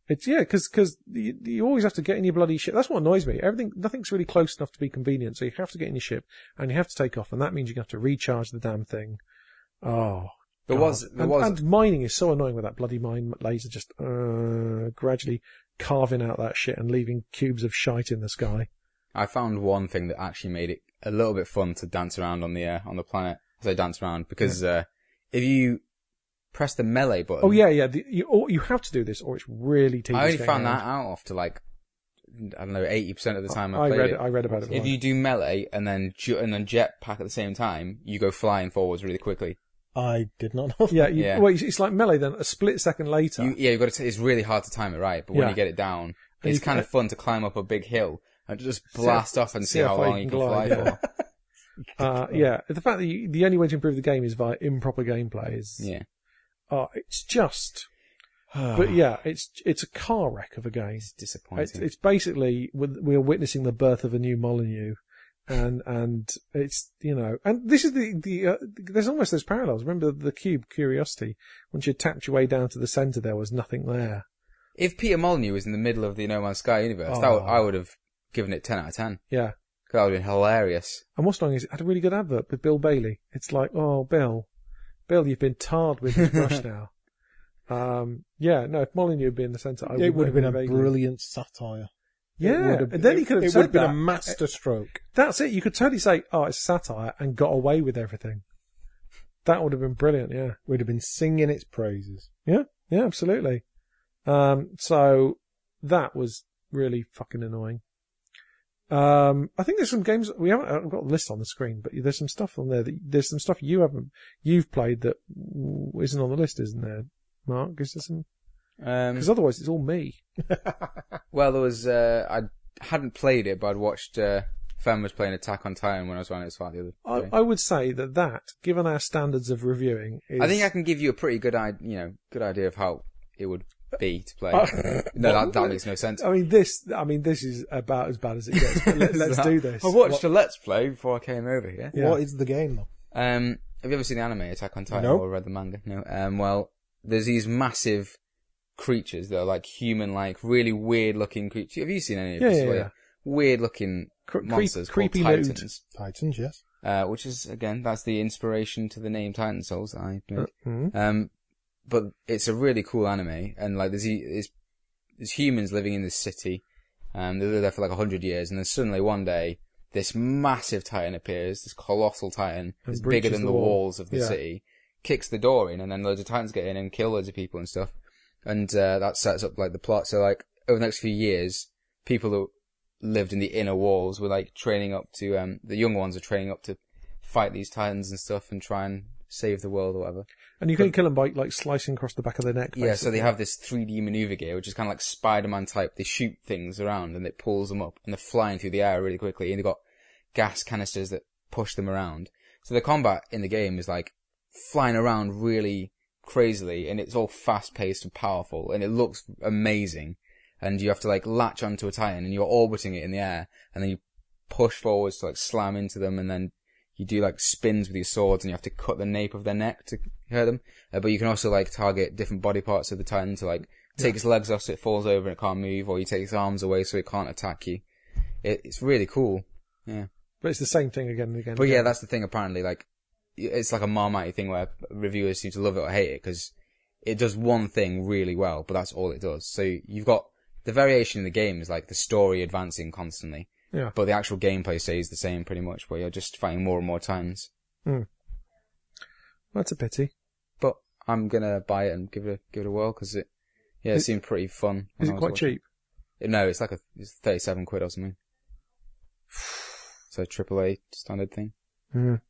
It's yeah, because because you, you always have to get in your bloody ship. That's what annoys me. Everything, nothing's really close enough to be convenient. So you have to get in your ship and you have to take off, and that means you have to recharge the damn thing. Oh,
There
God.
was, there
and,
was,
and mining is so annoying with that bloody mine laser just uh, gradually carving out that shit and leaving cubes of shite in the sky.
I found one thing that actually made it a little bit fun to dance around on the uh, on the planet as I dance around because uh, if you press the melee button,
Oh yeah, yeah. The, you or you have to do this, or it's really tedious.
I only found
around.
that out after like I don't know eighty percent of the time I,
I
played
read
it.
it. I read about it.
If
before.
you do melee and then ju- and then jetpack at the same time, you go flying forwards really quickly.
I did not know. that.
yeah, you,
Yeah.
well, it's, it's like melee. Then a split second later,
You, yeah, you got to. It's really hard to time it right, but when
Yeah.
you get it down,
And
it's kind of fun to climb up a big hill and just blast
how-
off and
see
see
how
how long you
can
can
glide,
fly
yeah.
for.
Uh, yeah, the fact that you, the only way to improve the game is via improper gameplay is,
Yeah.
oh, it's just, but yeah, it's, it's a car wreck of a game.
It's disappointing.
It's, it's basically, we are witnessing the birth of a new Molyneux. And, and it's, you know, and this is the, the, uh, there's almost those parallels. Remember the cube curiosity? Once you tapped your way down to the center, there was nothing there.
if Peter Molyneux was in the middle of the No Man's Sky universe, that would,
Oh.
I would have given it ten out of ten.
Yeah.
That would have been hilarious.
And what's wrong is it had a really good advert with Bill Bailey. It's like, oh, Bill, Bill, you've been tarred with this brush now. Um, yeah, no, if Molyneux had been in the centre, I
It would have been a
vaguely-
brilliant satire.
Yeah,
have-
and then he could have
It
said
would have been
that.
a masterstroke.
That's it. You could totally say, oh, it's satire and got away with everything. That would have been brilliant, yeah.
We'd have been singing its praises.
Yeah, yeah, absolutely. Um, so that was really fucking annoying. Um, I think there's some games we haven't I've got a list on the screen, but there's some stuff on there that there's some stuff you haven't you've played that isn't on the list, isn't there? Mark, is there some?
Um,
Because otherwise, it's all me.
well, there was. Uh, I hadn't played it, but I'd watched. Uh, Fem was playing Attack on Titan when I was running his fight the other
I,
day.
I would say that that, given our standards of reviewing, is
I think I can give you a pretty good, I- you know, good idea of how it would be to play.
Uh,
no, that, that makes no sense.
I mean, this. I mean, this is about as bad as it gets. But let, let's do this.
I watched a Let's Play before I came over here.
Yeah.
What is the game though?
Um, have you ever seen the anime Attack on Titan
No.
or read the manga? No. Um, well, there's these massive creatures that are like human-like, really weird-looking creatures. Have you seen any of
Yeah,
this?
yeah,
Where
yeah.
Weird-looking
Cre- creep-
monsters
creepy
called
nude.
Titans.
Titans, yes.
Uh, which is again, that's the inspiration to the name Titan Souls that I made.
Mhm.
Um, but it's a really cool anime, and like there's there's, there's humans living in this city. and they live there for like a hundred years, and then suddenly one day, this massive titan appears, this colossal titan,
And
is bigger than
the
the,
wall.
walls of the
Yeah.
city, kicks the door in, and then loads of titans get in and kill loads of people and stuff. And uh, that sets up like the plot. So like over the next few years, people that lived in the inner walls were like training up to um the young ones are training up to fight these titans and stuff and try and save the world or whatever.
And you can kill them by like slicing across the back of their neck.
Yeah, so they have this 3D maneuver gear, which is kind of like Spider-Man type. They shoot things around and it pulls them up and they're flying through the air really quickly and they've got gas canisters that push them around. So the combat in the game is like flying around really crazily and it's all fast paced and powerful and it looks amazing. And you have to like latch onto a Titan and you're orbiting it in the air and then you push forwards to like slam into them and then you do like spins with your swords and you have to cut the nape of their neck to hurt them. Uh, but you can also like target different body parts of the Titan to like take its legs off so it falls over and it can't move or you take its arms away so it can't attack you. It, it's really cool. Yeah.
but it's the same thing again and again.
But
and
yeah, that's the thing. Apparently, like it's like a Marmite thing where reviewers seem to love it or hate it because it does one thing really well, but that's all it does. So you've got the variation in the game is like the story advancing constantly,
yeah.
but the actual gameplay stays the same pretty much, where you're just fighting more and more times.
That's a pity.
But I'm gonna buy it and give it a give it a whirl because it yeah it
Is-
seemed pretty fun.
Is it quite
watching
cheap?
it. No, it's like a it's thirty seven quid or something. So triple A standard thing.
Mm.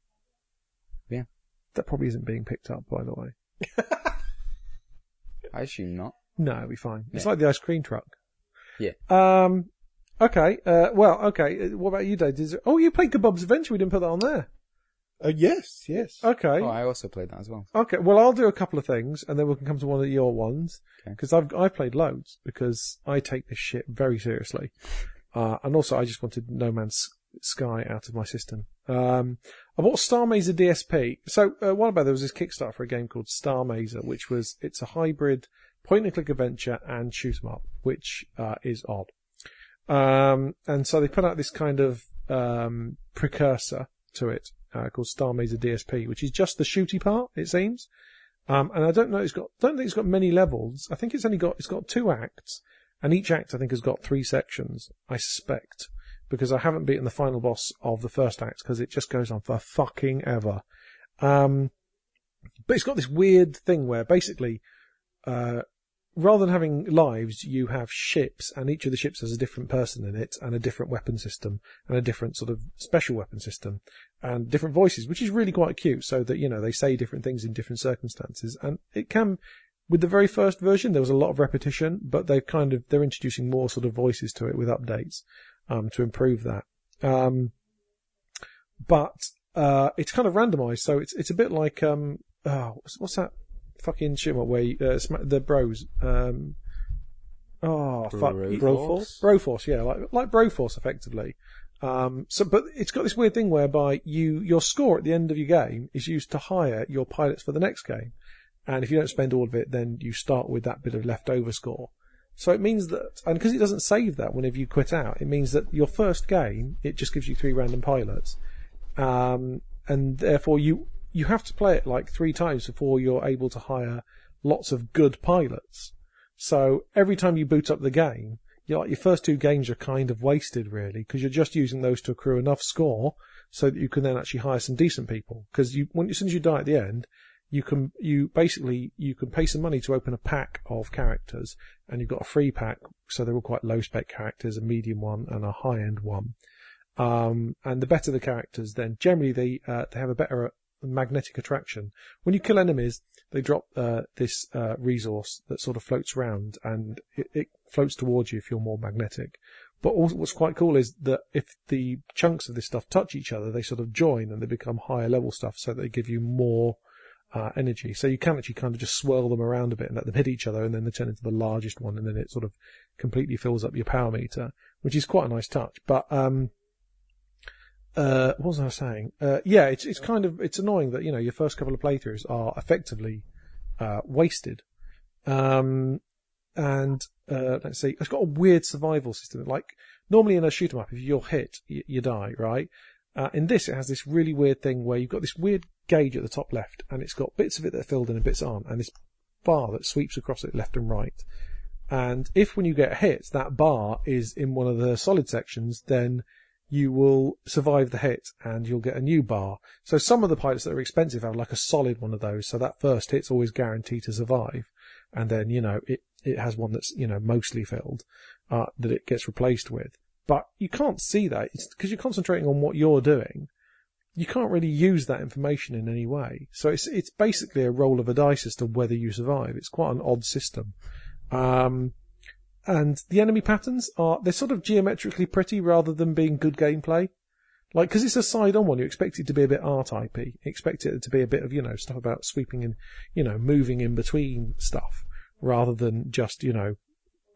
Yeah.
That probably isn't being picked up, by the way.
I assume not.
No, it'll be fine. It's like the ice cream truck.
Yeah.
Um. Okay. Uh. Well. Okay. uh, What about you, Dave? Did you- oh, you played Kebab's Adventure. We didn't put that on there.
Uh, yes, yes.
Okay.
Oh, I also played that as well.
Okay. Well, I'll do a couple of things, and then we can come to one of your ones
Okay.
because I've I've played loads because I take this shit very seriously, uh, and also I just wanted No Man's Sky out of my system. Um, I bought Starr Mazer DSP. So uh, a while back there was this Kickstarter for a game called Starr Mazer, which was it's a hybrid point and click adventure and shoot 'em up, which uh, is odd. Um, and so they put out this kind of um, precursor to it uh, called Starr Mazer DSP, which is just the shooty part, it seems. Um, and I don't know, it's got, don't think it's got many levels. I think it's only got, it's got two acts, and each act I think has got three sections, I suspect, because I haven't beaten the final boss of the first act because it just goes on for fucking ever. Um, but it's got this weird thing where basically, uh, rather than having lives, you have ships, and each of the ships has a different person in it, and a different weapon system, and a different sort of special weapon system, and different voices, which is really quite cute, so that, you know, they say different things in different circumstances, and it can, with the very first version, there was a lot of repetition, but they've kind of, they're introducing more sort of voices to it with updates, um, to improve that. Um, but, uh, it's kind of randomized, so it's, it's a bit like, um, oh, what's, what's that fucking shit where, you, uh, sma- the bros, um, oh, fuck.
Broforce?
Broforce, yeah, like, like Broforce effectively. Um, so, but it's got this weird thing whereby you, your score at the end of your game is used to hire your pilots for the next game. And if you don't spend all of it, then you start with that bit of leftover score. So it means that, and because it doesn't save that whenever you quit out, it means that your first game, it just gives you three random pilots. Um, and therefore you, you have to play it like three times before you're able to hire lots of good pilots. So every time you boot up the game, you're like, your first two games are kind of wasted really, because you're just using those to accrue enough score so that you can then actually hire some decent people. Because you, when, as soon as you die at the end, you can, you basically, you can pay some money to open a pack of characters, and you've got a free pack, so they're all quite low spec characters, a medium one and a high end one. Um, and the better the characters, then generally they, uh, they have a better magnetic attraction. When you kill enemies, they drop, uh, this, uh, resource that sort of floats around and it, it floats towards you if you're more magnetic. But also what's quite cool is that if the chunks of this stuff touch each other, they sort of join and they become higher level stuff so they give you more uh, energy. So you can actually kind of just swirl them around a bit and let them hit each other and then they turn into the largest one and then it sort of completely fills up your power meter, which is quite a nice touch. But, um, uh, what was I saying? Uh, yeah, it's, it's kind of, it's annoying that, you know, your first couple of playthroughs are effectively, uh, wasted. Um, and, uh, let's see, it's got a weird survival system. Like, normally in a shoot 'em up, if you're hit, you, you die, right? Uh, in this, it has this really weird thing where you've got this weird gauge at the top left, and it's got bits of it that are filled in and bits aren't, and this bar that sweeps across it left and right. And if when you get hit, that bar is in one of the solid sections, then you will survive the hit and you'll get a new bar. So some of the pilots that are expensive have like a solid one of those, so that first hit's always guaranteed to survive. And then, you know, it, it has one that's, you know, mostly filled, uh, that it gets replaced with. But you can't see that. It's because you're concentrating on what you're doing you can't really use that information in any way. So it's it's basically a roll of a dice as to whether you survive. It's quite an odd system. Um, and the enemy patterns are they're sort of geometrically pretty rather than being good gameplay. Like, because it's a side-on one, you expect it to be a bit R-Type. Expect it to be a bit of, you know, stuff about sweeping and, you know, moving in between stuff, rather than just, you know,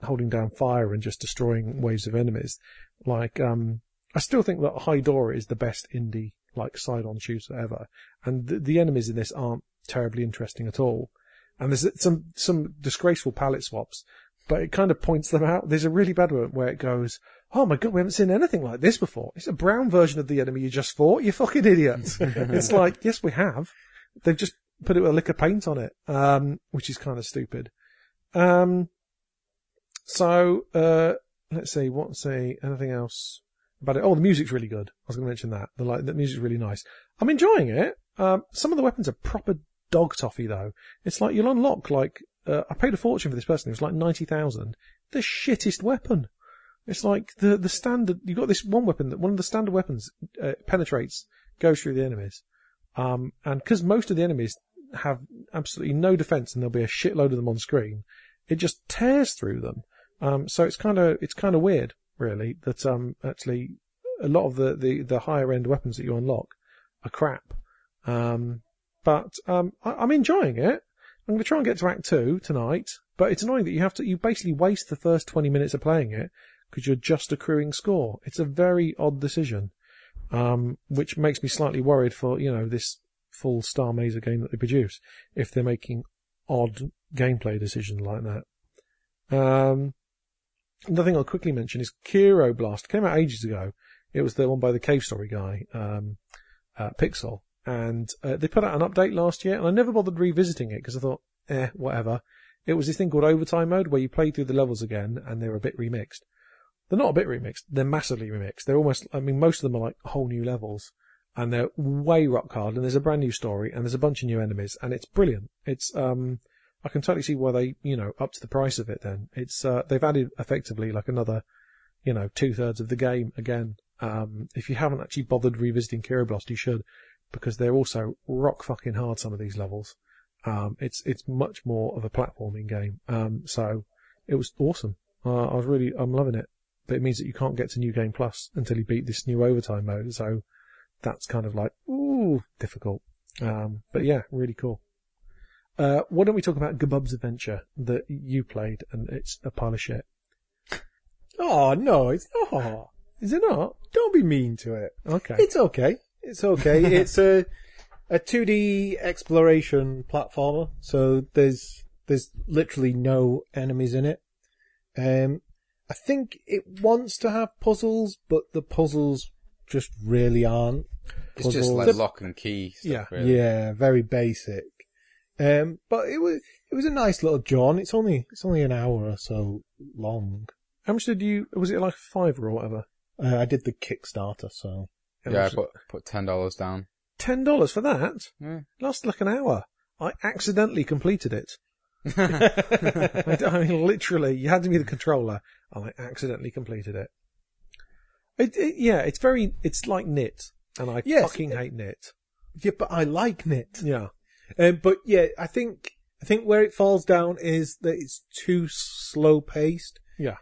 holding down fire and just destroying waves of enemies. Like, um, I still think that Hydorah is the best indie, like, side-on shooter ever. And the, the enemies in this aren't terribly interesting at all. And there's some, some disgraceful palette swaps, but it kind of points them out. There's a really bad one where it goes, Oh my god, we haven't seen anything like this before. It's a brown version of the enemy you just fought, you fucking idiots. it's like, yes, we have. They've just put it with a lick of paint on it, um, which is kind of stupid. Um, so, uh, let's see, what's say anything else about it? Oh, the music's really good. I was going to mention that. The like, the music's really nice. I'm enjoying it. Um, some of the weapons are proper dog toffee though. It's like you'll unlock like, uh, I paid a fortune for this person. It was like 90,000. The shittest weapon. It's like the, the standard, you've got this one weapon that one of the standard weapons, uh, penetrates, goes through the enemies. Um, and because most of the enemies have absolutely no defense and there'll be a shitload of them on screen, it just tears through them. Um, so it's kind of, it's kind of weird, really, that, um, actually a lot of the, the, the higher end weapons that you unlock are crap. Um, but, um, I, I'm enjoying it. I'm going to try and get to Act 2 tonight, but it's annoying that you have to, you basically waste the first 20 minutes of playing it because you're just accruing score. It's a very odd decision, um, which makes me slightly worried for, you know, this full Starr Mazer game that they produce, if they're making odd gameplay decisions like that. Um, thing I'll quickly mention is Kero Blast. It came out ages ago. It was the one by the Cave Story guy, um, uh, Pixel. And uh, they put out an update last year, and I never bothered revisiting it because I thought, eh, whatever. It was this thing called Overtime Mode where you play through the levels again, and they're a bit remixed. They're not a bit remixed. They're massively remixed. They're almost, I mean, most of them are like whole new levels and they're way rock hard and there's a brand new story and there's a bunch of new enemies and it's brilliant. It's, um, I can totally see why they, you know, up to the price of it then. It's, uh, they've added effectively like another, you know, two thirds of the game again. Um, if you haven't actually bothered revisiting Blast, you should because they're also rock fucking hard, some of these levels. Um, it's, it's much more of a platforming game. Um, so it was awesome. Uh, I was really, I'm loving it but it means that you can't get to New Game Plus until you beat this new overtime mode. So that's kind of like, ooh, difficult. Um, but yeah, really cool. Uh, why don't we talk about Gabub's Adventure that you played and it's a pile of shit?
Oh, no, it's not.
Is it not?
Don't be mean to it.
Okay.
It's okay. It's okay. it's a, a 2D exploration platformer. So there's, there's literally no enemies in it. Um, I think it wants to have puzzles, but the puzzles just really aren't.
It's just
puzzles.
like lock and key stuff,
Yeah.
really.
Yeah, very basic. Um, but it was it was a nice little jaunt. It's only it's only an hour or so long.
How much did you, was it like five or whatever?
Uh, I did the Kickstarter, so
How
Yeah, I put, put $10 down.
Ten dollars for that?
Yeah.
Lasted like an hour. I accidentally completed it. I, I mean, literally, you handed me the controller, and I accidentally completed it. It, it. Yeah, it's very, it's like knit, and I
Yes.
fucking hate knit.
yeah. But I like knit.
Yeah,
Um, but yeah, I think I think where it falls down is that it's too slow paced.
yeah,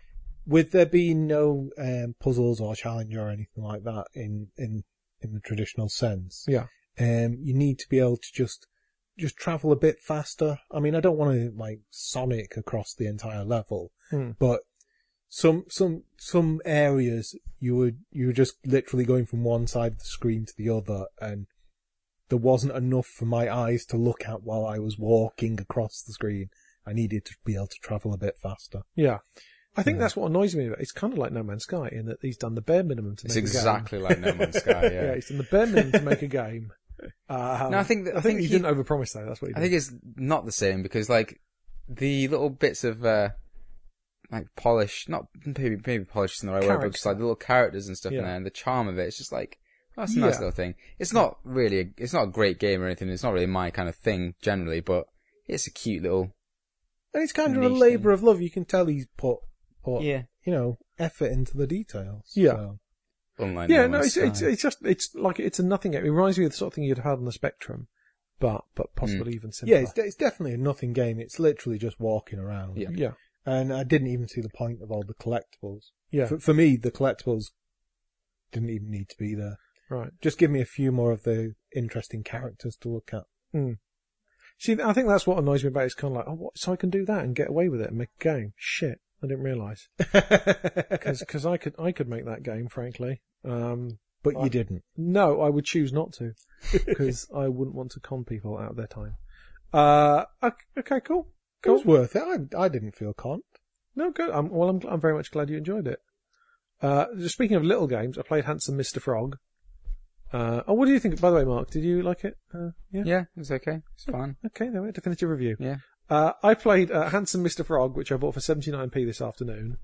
with there being no um, puzzles or challenge or anything like that in in in the traditional sense,
yeah,
um, you need to be able to just just travel a bit faster. I mean, I don't want to like Sonic across the entire level,
Hmm.
but some some some areas you would you were just literally going from one side of the screen to the other, and there wasn't enough for my eyes to look at while I was walking across the screen. I needed to be able to travel a bit faster.
yeah. I think
Yeah.
that's what annoys me. About it. It's kind of like No Man's Sky in that he's done the bare minimum to
It's
make
exactly
a
like No Man's Sky, yeah.
yeah, he's done the bare minimum to make a game. Um,
No, I think that-
I
I
think,
think
he, didn't overpromise though. That's what he did.
I think it's not the same because like the little bits of uh like polish, not maybe maybe polish isn't the right word, but just like the little characters and stuff
Yeah.
in there and the charm of it. It's just like oh, that's a nice
Yeah.
little thing. It's not really, a, it's not a great game or anything. It's not really my kind of thing generally, but it's a cute little.
And it's kind of a labour of love. You can tell he's put, put
Yeah.
you know, effort into the details.
Yeah.
So,
unlike
yeah,
No
no, it's, it's it's just it's like it's a nothing game. It reminds me of the sort of thing you'd have had on the Spectrum, but but possibly mm. even simpler.
Yeah, it's, it's definitely a nothing game. It's literally just walking around.
Yeah.
yeah,
And I didn't even see the point of all the collectibles.
yeah,
For, for me, the collectibles didn't even need to be there.
right.
Just give me a few more of the interesting characters to look at. Hmm.
See, I think that's what annoys me about it. It's kind of like, oh, what, so I can do that and get away with it and make a game. Shit, I didn't realise because I could I could make that game, frankly. Um,
but
I-
you didn't.
no, I would choose not to because I wouldn't want to con people out of their time. Uh, ok- okay, cool,
It was
cool.
worth it. I, I didn't feel conned.
No, good. I'm, well, I'm I'm very much glad you enjoyed it. Uh, just speaking of little games, I played Handsome Mr. Frog. Uh, oh, what do you think? By the way, Mark, did you like it? Uh, yeah.
Yeah, was okay. It's fine.
Okay, there we go. Definitive review.
Yeah.
Uh, I played uh, Handsome Mr. Frog, which I bought for 79p this afternoon,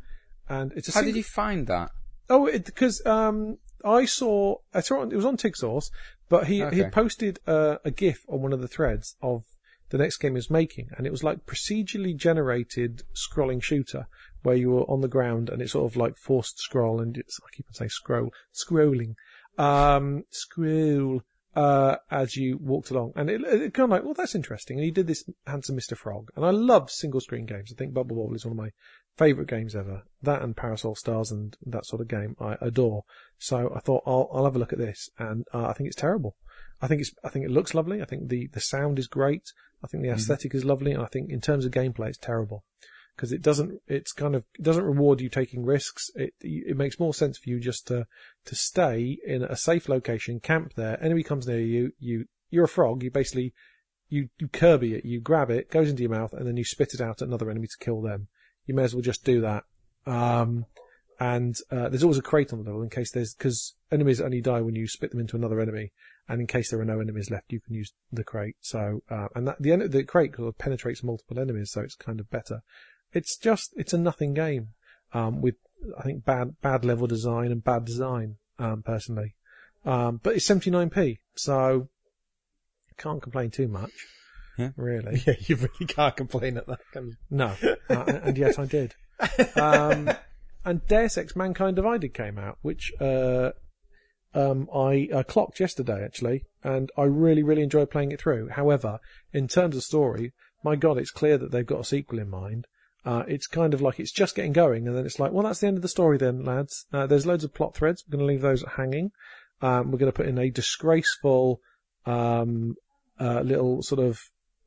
and it's a
How
single-
did you find that?
Oh, because um, I saw I saw it, it was on TigSource, but he he
Okay.
had posted uh, a GIF on one of the threads of the next game he was making, and it was like procedurally generated scrolling shooter where you were on the ground and it's sort of like forced scroll and it's I keep on saying scroll scrolling, um, scroll uh, as you walked along, and it, it kind of like well that's interesting, and he did this handsome Mr. Frog, and I love single screen games. I think Bubble Bobble is one of my favorite games ever. That and Parasol Stars and that sort of game I adore. So I thought I'll, I'll have a look at this, and uh, I think it's terrible. I think it's I think it looks lovely. I think the the sound is great. I think the aesthetic is lovely, and I think in terms of gameplay, it's terrible because it doesn't. It's kind of it doesn't reward you taking risks. It it makes more sense for you just to to stay in a safe location, camp there. Enemy comes near you, you you're a frog. You basically you you Kirby it, you grab it, goes into your mouth, and then you spit it out at another enemy to kill them. You may as well just do that. Um, and uh, there's always a crate on the level in case there's because enemies only die when you spit them into another enemy, and in case there are no enemies left, you can use the crate. So uh, and that the the crate sort of penetrates multiple enemies, so it's kind of better. It's just it's a nothing game um, with I think bad bad level design and bad design um, personally, um, but it's 79p, so can't complain too much.
Yeah.
Really.
Yeah, you really can't complain at that. Can you?
No, uh, and yet I did. Um, and Deus Ex: Mankind Divided came out, which uh, um, I uh, clocked yesterday actually, and I really, really enjoyed playing it through. However, in terms of story, my God, it's clear that they've got a sequel in mind. Uh, it's kind of like it's just getting going, and then it's like, well, that's the end of the story, then, lads. Uh, there's loads of plot threads. We're going to leave those hanging. Um, we're going to put in a disgraceful um, uh, little sort of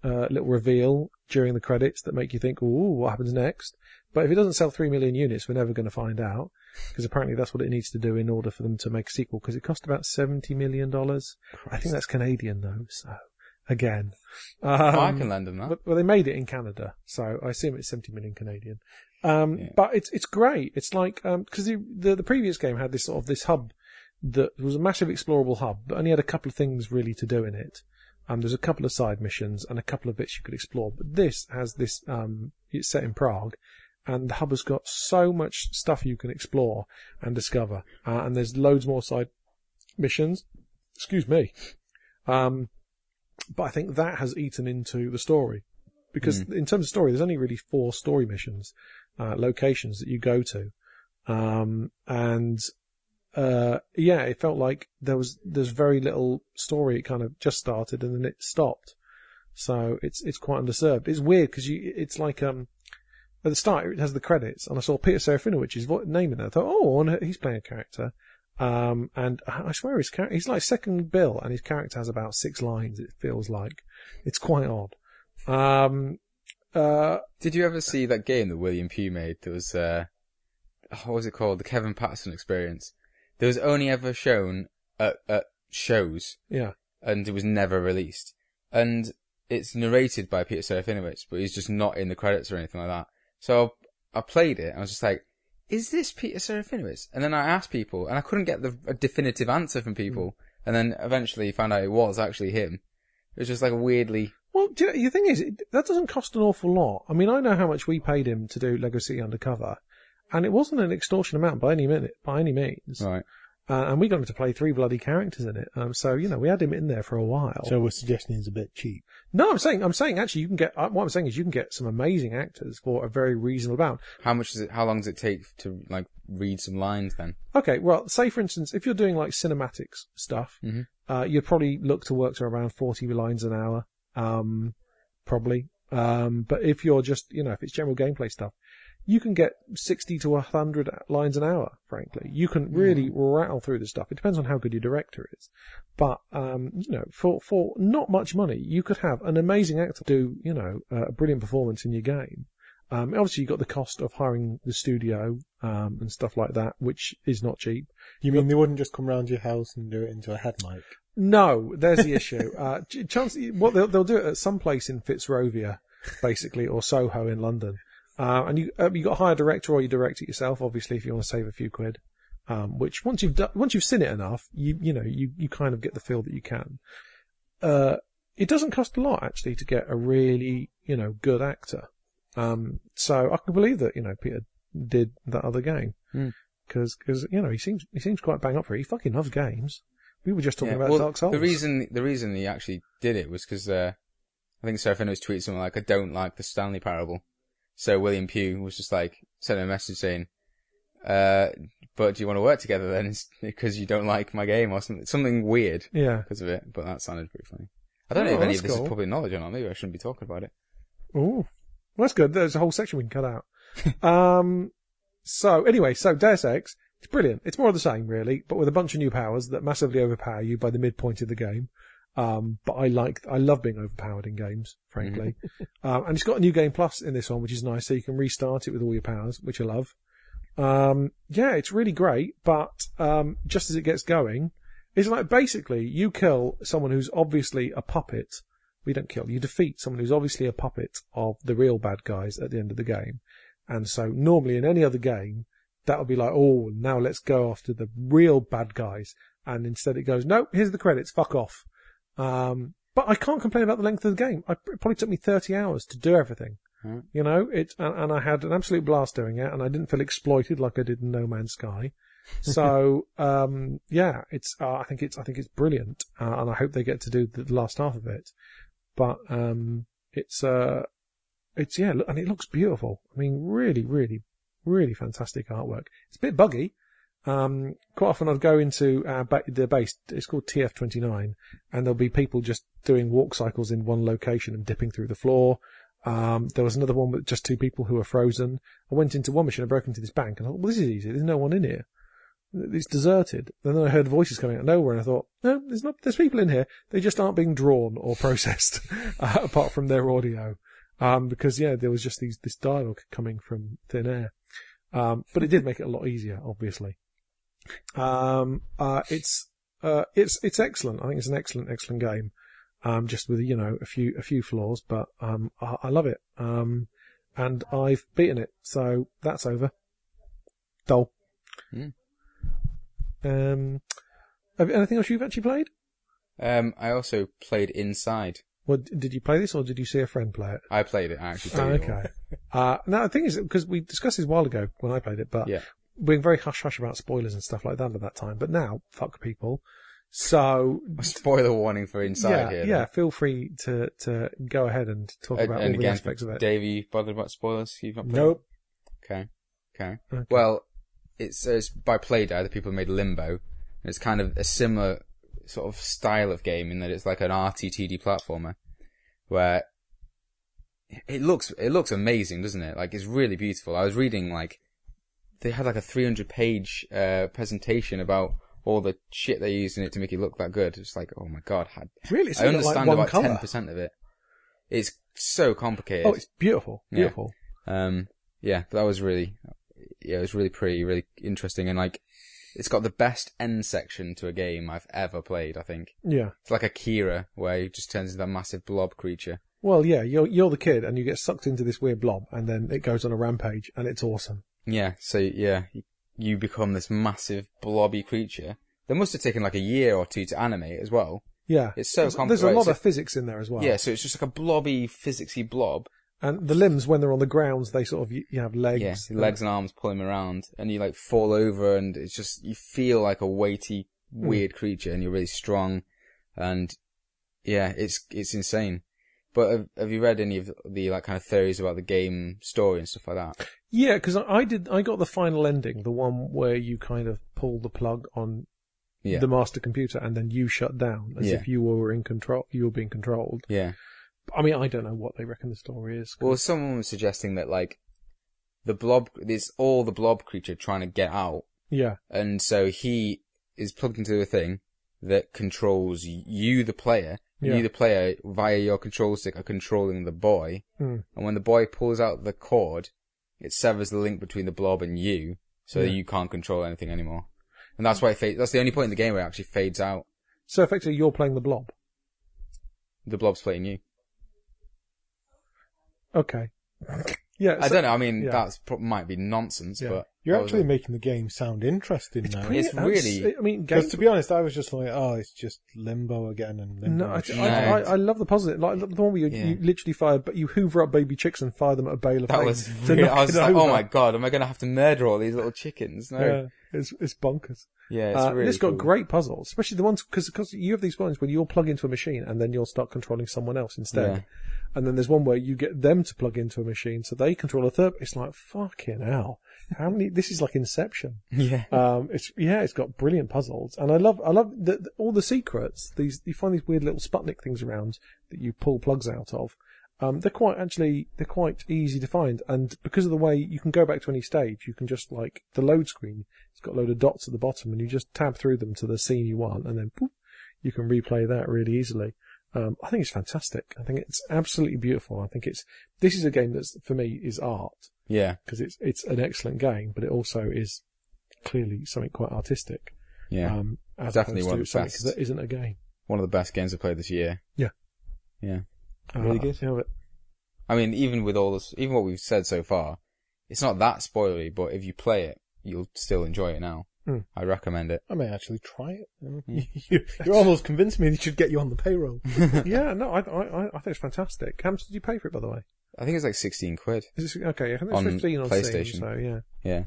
uh, little reveal during the credits that make you think, "Ooh, what happens next?" But if it doesn't sell three million units, we're never going to find out because apparently that's what it needs to do in order for them to make a sequel. Because it cost about seventy million dollars. I think that's Canadian though. So again, um,
oh, I can lend them that.
but, well, they made it in Canada, so I assume it's 70 million Canadian. Um,
Yeah.
but it's, it's great. It's like, um cause the, the, the previous game had this sort of, this hub that was a massive explorable hub, but only had a couple of things really to do in it. Um, there's a couple of side missions and a couple of bits you could explore, but this has this, um, it's set in Prague, and the hub has got so much stuff you can explore and discover, uh, and there's loads more side missions. Excuse me. Um, but I think that has eaten into the story because in terms of story, there's only really four story missions, uh, locations that you go to, um, and uh, yeah, it felt like there was there's very little story. It kind of just started and then it stopped, so it's it's quite underserved. It's weird because you it's like um. At the start, it has the credits, and I saw Peter Serafinowicz's vo- name in there. I thought, oh, and he's playing a character. Um, and I swear his character, he's like second bill and his character has about six lines, it feels like. It's quite odd. Um, uh,
Did you ever see that game that William Pugh made? That was uh, what was it called? The Kevin Patterson Experience. That was only ever shown at, at shows,
yeah.
and it was never released. And it's narrated by Peter Serafinowicz, but he's just not in the credits or anything like that. So I played it, and I was just like, "Is this Peter Serafinowicz?" And then I asked people, and I couldn't get the, a definitive answer from people. Hmm. And then eventually found out it was actually him. It was just like a weirdly
Well, do you know, the thing is, it, that doesn't cost an awful lot. I mean, I know how much we paid him to do Lego City Undercover, and it wasn't an extortion amount by any minute, by any means.
right.
Uh, and we got him to play three bloody characters in it. Um, so you know we had him in there for a while.
So we're suggesting he's a bit cheap.
no, I'm saying I'm saying actually you can get uh, what I'm saying is you can get some amazing actors for a very reasonable amount.
How much does it? How long does it take to like read some lines then?
Okay, well, say for instance, if you're doing like cinematics stuff,
Mhm.
uh, you'd probably look to work to around 40 lines an hour, um, probably. Um, but if you're just, you know, if it's general gameplay stuff, you can get 60 to 100 lines an hour, frankly. You can really rattle through the stuff. It depends on how good your director is. But, um, you know, for, for not much money, you could have an amazing actor do, you know, a brilliant performance in your game. Um, obviously you've got the cost of hiring the studio, um, and stuff like that, which is not cheap.
You mean they wouldn't just come round your house and do it into a head mic?
No, there's the issue. Uh, chance, what they'll, they'll do it at some place in Fitzrovia, basically, or Soho in London. Uh, and you, uh, you got to hire a director or you direct it yourself, obviously, if you want to save a few quid. Um, which once you've done, once you've seen it enough, you, you know, you, you kind of get the feel that you can. Uh, it doesn't cost a lot actually to get a really, you know, good actor. Um, so I can believe that, you know, Peter did that other game.
Hmm.
Cause, cause, you know, he seems, he seems quite bang up for it. He fucking loves games. We were just talking about
well,
Dark Souls.
the reason the reason he actually did it was because uh, I think Serafin was tweeting something like, "I don't like the Stanley Parable." So William Pugh was just like sent a message saying, uh, "But do you want to work together then? Because you don't like my game or something something weird
Yeah.
because of it." But that sounded pretty funny. I don't
Oh,
know if any of this
cool.
is public knowledge or not. Maybe I shouldn't be talking about it.
Ooh. Well, that's good. There's a whole section we can cut out. um, so anyway, so Deus Ex, it's brilliant. It's more of the same, really, but with a bunch of new powers that massively overpower you by the midpoint of the game. Um, but I like, I love being overpowered in games, frankly. um, and it's got a new game plus in this one, which is nice. So you can restart it with all your powers, which I love. Um, yeah, it's really great, but, um, just as it gets going, it's like basically you kill someone who's obviously a puppet we don't kill. You defeat someone who's obviously a puppet of the real bad guys at the end of the game. And so normally in any other game, that would be like, oh, now let's go after the real bad guys. And instead it goes, nope, here's the credits, fuck off. Um, but I can't complain about the length of the game. I, it probably took me 30 hours to do everything.
Hmm.
You know, it, and, and I had an absolute blast doing it and I didn't feel exploited like I did in No Man's Sky. So, um, yeah, it's, uh, I think it's, I think it's brilliant. Uh, and I hope they get to do the last half of it but um, it's uh, it's yeah, and it looks beautiful. I mean, really, really, really fantastic artwork. It's a bit buggy. Um, quite often I'd go into uh, ba- the base. It's called TF29, and there'll be people just doing walk cycles in one location and dipping through the floor. Um, there was another one with just two people who were frozen. I went into one machine, I broke into this bank, and I thought, well, this is easy. There's no one in here. It's deserted. And then I heard voices coming out of nowhere, and I thought, no, there's not. There's people in here. They just aren't being drawn or processed, uh, apart from their audio. Um, because yeah, there was just these this dialogue coming from thin air. Um, but it did make it a lot easier, obviously. Um, uh, it's uh, it's it's excellent. I think it's an excellent, excellent game. Um, just with you know a few a few flaws, but um, I, I love it. Um, and I've beaten it, so that's over. Dull.
Hmm.
Um, have, anything else you've actually played?
Um, I also played Inside.
Well, did you play this or did you see a friend play it?
I played it. I actually
Oh,
played it.
okay. Uh, now the thing is, because we discussed this a while ago when I played it, but
Yeah.
Being very hush hush about spoilers and stuff like that at that time. But now, fuck people. So
A spoiler warning for Inside
yeah,
here.
yeah, feel free to to go ahead and talk
though.
about
And,
all
and
the aspects of it.
Dave, you bothered about spoilers? You've not played?
Nope.
Okay. Okay.
Okay.
Well, it's, it's by Playdead, the people who made Limbo. and It's kind of a similar sort of style of game in that it's like an RTTD platformer where it looks, it looks amazing, doesn't it? Like it's really beautiful. I was reading like, they had like a 300 page, uh, presentation about all the shit they used in it to make it look that good. It's like, oh my god, had,
really, it's
I understand
like
about
color.
10% of it. It's so complicated.
Oh, it's beautiful,
Yeah.
beautiful.
Um, yeah, that was really, yeah, it was really pretty, really interesting, and like, it's got the best end section to a game I've ever played. I think
Yeah.
it's like Akira, where he just turns into that massive blob creature.
Well, yeah, you're you're the kid, and you get sucked into this weird blob, and then it goes on a rampage, and it's awesome.
Yeah, so yeah, you become this massive blobby creature. That must have taken like a year or two to animate as well.
Yeah,
It's so
there's, there's a lot of physics in there as well.
Yeah, so it's just like a blobby, physicsy blob,
And the limbs, when they're on the ground, they sort of you, you have legs.
Yeah, legs and arms pulling around, and you like fall over, and it's just you feel like a weighty,
Hmm.
weird creature, and you're really strong, and yeah, it's it's insane. But have, have you read any of the like kind of theories about the game story and stuff like that?
Yeah, because I, I did. I got the final ending, the one where you kind of pull the plug on
Yeah,
the master computer, and then you shut down as
Yeah.
if you were in control. You were being controlled.
yeah.
I mean, I don't know what they reckon the story is.
Well, someone was suggesting that like the blob, it's all the blob creature trying to get out,
yeah,
and so he is plugged into a thing that controls you, the player.
Yeah.
You, the player, via your control stick, are controlling the boy.
Hmm.
And when the boy pulls out the cord, it severs the link between the blob and you, so that
Yeah.
you can't control anything anymore. And that's why it fades. That's the only point in the game where it actually fades out.
So effectively, you're playing the blob.
The blob's playing you.
Okay. Yeah,
I
so-
don't know. I mean,
yeah.
that's might be nonsense,
Yeah.
but
You're actually
like-
making the game sound interesting now.
pretty-
It's really-
I mean,
Because
game,
to be honest, I was just like, oh, it's just limbo again and limbo.
no, I,
again.
I,
No.
I, I love the positive, like the one where you,
Yeah.
you literally fire, but you hoover up baby chicks and fire them at a bale of
that
hay
was. Really, I was
it
just like, oh my god, am I going to have to murder all these little chickens? No.
Yeah, it's it's bonkers.
Yeah, it's
Uh,
really.
it's got
cool.
great puzzles, especially the ones because because you have these ones where you'll plug into a machine and then you'll start controlling someone else instead.
Yeah.
And then there's one where you get them to plug into a machine so they control a third. It's like fucking hell. How many? This is like Inception.
Yeah.
Um, it's yeah, it's got brilliant puzzles, and I love I love the, the- all the secrets. These you find these weird little Sputnik things around that you pull plugs out of. Um, they're quite actually they're quite easy to find, and because of the way you can go back to any stage, you can just like the load screen. It's got a load of dots at the bottom, and you just tab through them to the scene you want, and then poof, you can replay that really easily. Um, I think it's fantastic. I think it's absolutely beautiful. I think it's this is a game that's for me is art
Yeah.
because it's it's an excellent game, but it also is clearly something quite artistic.
Yeah.
Um, as
Definitely one of the best.
that isn't a game.
One of the best games I've played this year.
Yeah.
Yeah.
Really
Uh,
good.
You know, but-
I mean, even with all this, even what we've said so far, it's not that spoilery, but if you play it, you'll still enjoy it now.
Hmm.
I recommend it.
I may actually try it. You- You're almost convinced me they should get you on the payroll.
yeah, no, I, I, I think it's fantastic. How much did you pay for it, by the way?
I think it's like 16 quid.
Is this, okay, I think it's
On
15 on Steam,
PlayStation.
so yeah.
Yeah.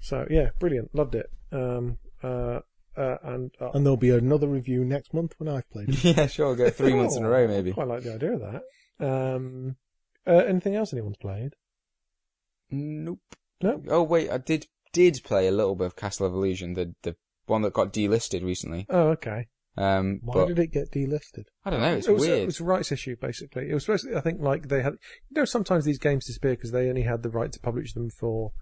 So yeah, brilliant. Loved it. Um, uh, uh, and, uh,
And there'll be another review next month when I've played it.
yeah, sure. I'll Go three months in a
oh,
row, maybe.
I Quite like the idea of that. Um, uh, anything else anyone's played?
Nope.
No?
Oh wait, I did did play a little bit of Castle of Illusion, the the one that got delisted recently.
Oh, okay.
Um,
Why
but
did it get delisted?
I don't know. It's
it was,
weird.
It was a rights issue, basically. It was supposed to, I think, like they had, you know, sometimes these games disappear because they only had the right to publish them for,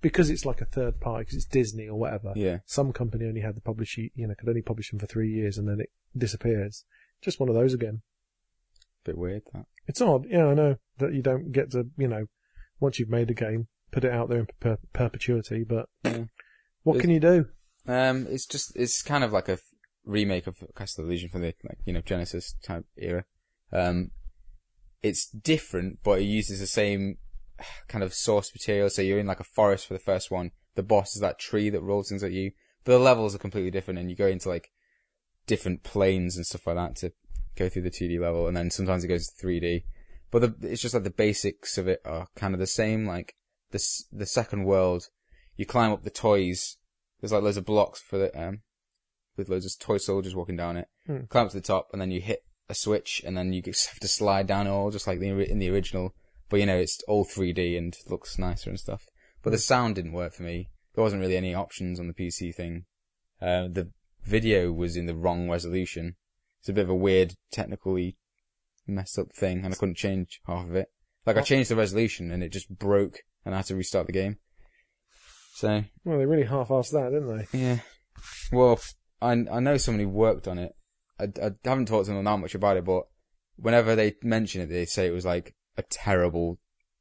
because it's like a third party, because it's Disney or whatever.
Yeah.
Some company only had the publish, you know, could only publish them for three years and then it disappears. Just one of those again.
Bit weird that.
It's odd, yeah, I know that you don't get to, you know, once you've made a game, put it out there in per- perpetuity, but
Yeah.
what
It's-
can you do?
Um, it's just it's kind of like a remake of Castle of Illusion from the like you know Genesis type era. Um, it's different, but it uses the same kind of source material. So you're in like a forest for the first one. The boss is that tree that rolls things at you, but the levels are completely different, and you go into like different planes and stuff like that to go through the 2D level, and then sometimes it goes to 3D. But the, it's just like the basics of it are kind of the same. Like this, the second world, you climb up the toys. There's like loads of blocks for the um, with loads of toy soldiers walking down it.
Hmm.
Climb up to the top, and then you hit a switch, and then you just have to slide down it all, just like the, in the original. But you know, it's all 3D and looks nicer and stuff. But the sound didn't work for me. There wasn't really any options on the PC thing. Uh, the video was in the wrong resolution. It's a bit of a weird, technically messed up thing, and I couldn't change half of it. Like I changed the resolution, and it just broke, and I had to restart the game. So
Well, they really half-assed that, didn't they?
yeah. Well, I I know somebody worked on it. I, I haven't talked to them that much about it, but whenever they mention it, they say it was like a terrible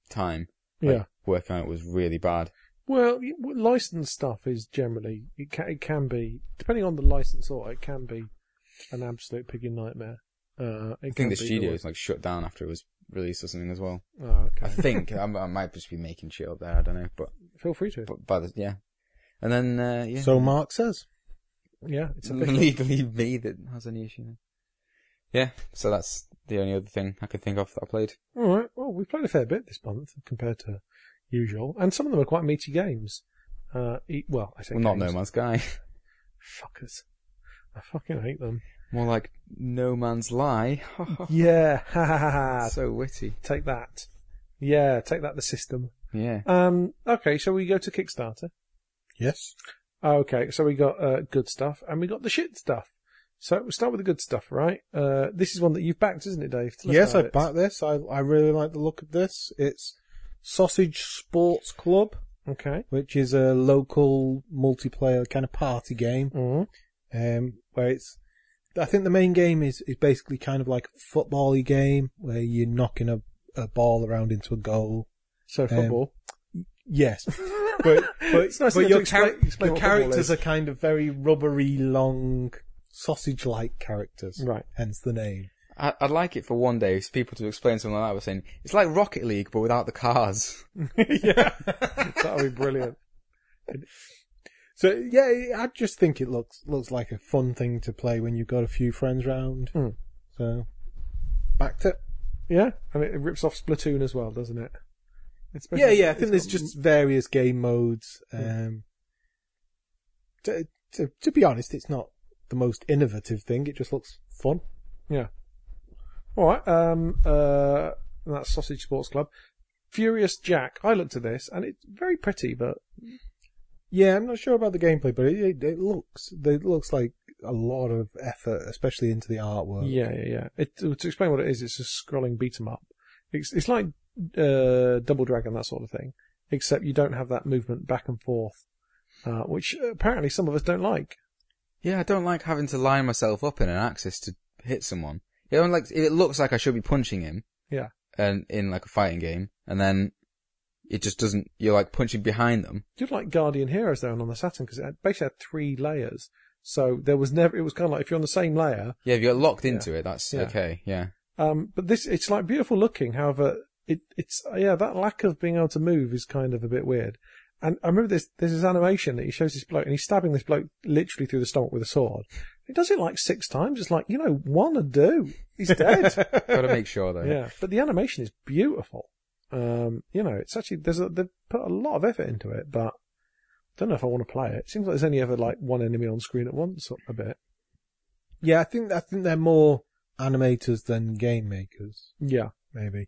time. Like,
Yeah.
Working on it was really bad.
Well, y- w- licensed stuff is generally it can, it can be depending on the licensor, it can be an absolute piggy nightmare. Uh, it
I think the studio was like shut down after it was released or something as well.
Oh,
I think I, I might just be making shit up there. I don't know, but
Feel free to.
but by the yeah, and then uh, yeah.
So Mark says.
Yeah, it's official.
legally me that has any issue. Yeah, so that's the only other thing I could think of that I played.
All right. Well, we've played a fair bit this month compared to usual, and some of them are quite meaty games. Uh, e- well, I say
Well, not No
games.
Man's Sky.
Fuckers. I fucking hate them.
More like No Man's Lie.
yeah, ha ha ha ha.
so witty.
Take that. Yeah, take that. The system.
Yeah.
Um. Okay, so we go to Kickstarter.
Yes.
Okay, so we got uh, good stuff and we got the shit stuff. So we'll start with the good stuff, right? Uh, this is one that you've backed, isn't it, Dave?
Yes, I
about it.
backed this. I I really like the look of this. It's Sausage Sports Club,
Okay.
which is a local multiplayer kind of party game.
Mm.
um, where it's. I think the main game is, is basically kind of like a football-y game where you're knocking a, a ball around into a goal.
So um, football.
Yes, but but,
It's nice
but your,
explain-
char-
explain
your
what
characters are kind of very rubbery, long, sausage-like characters.
right.
Hence the name.
I- I'd like it for one day for people to explain something like that. We're saying it's like Rocket League, but without the cars.
yeah. that would be brilliant.
So yeah, I just think it looks looks like a fun thing to play when you've got a few friends round.
Hmm.
So backed it.
Yeah, and it rips off Splatoon as well, doesn't it? It's
Yeah, yeah. I think there's just various game modes. Um, to, to to be honest, it's not the most innovative thing. It just looks fun. Yeah.
All right. Um. Uh. That's Sausage Sports Club. Furious Jack. I looked at this and it's very pretty, but
Yeah, I'm not sure about the gameplay, but it, it, it looks it looks like a lot of effort, especially into the artwork.
yeah, yeah, yeah. It, to to explain what it is, it's a scrolling beat 'em up. It's it's like uh, Double Dragon that sort of thing, except you don't have that movement back and forth, uh, which apparently some of us don't like.
Yeah, I don't like having to line myself up in an axis to hit someone. It like it looks like I should be punching him.
Yeah.
And in like a fighting game, and then it just doesn't. You're like punching behind them.
You'd like Guardian Heroes though and on the Saturn because it had, basically had three layers. So there was never. It was kind of like if you're on the same layer.
Yeah, if you're locked into it, that's
Yeah.
okay. Yeah.
Um, but this it's like beautiful looking. However, it it's yeah that lack of being able to move is kind of a bit weird. And I remember this there's this animation that he shows this bloke and he's stabbing this bloke literally through the stomach with a sword. He does it like six times. It's like you know one to do. He's dead.
Got to make sure though.
yeah, but the animation is beautiful. Um, you know, it's actually there's a, they've put a lot of effort into it, but I don't know if I want to play it. It seems like there's only ever like one enemy on screen at once, a bit.
yeah. I think I think they're more animators than game makers,
Yeah.
maybe.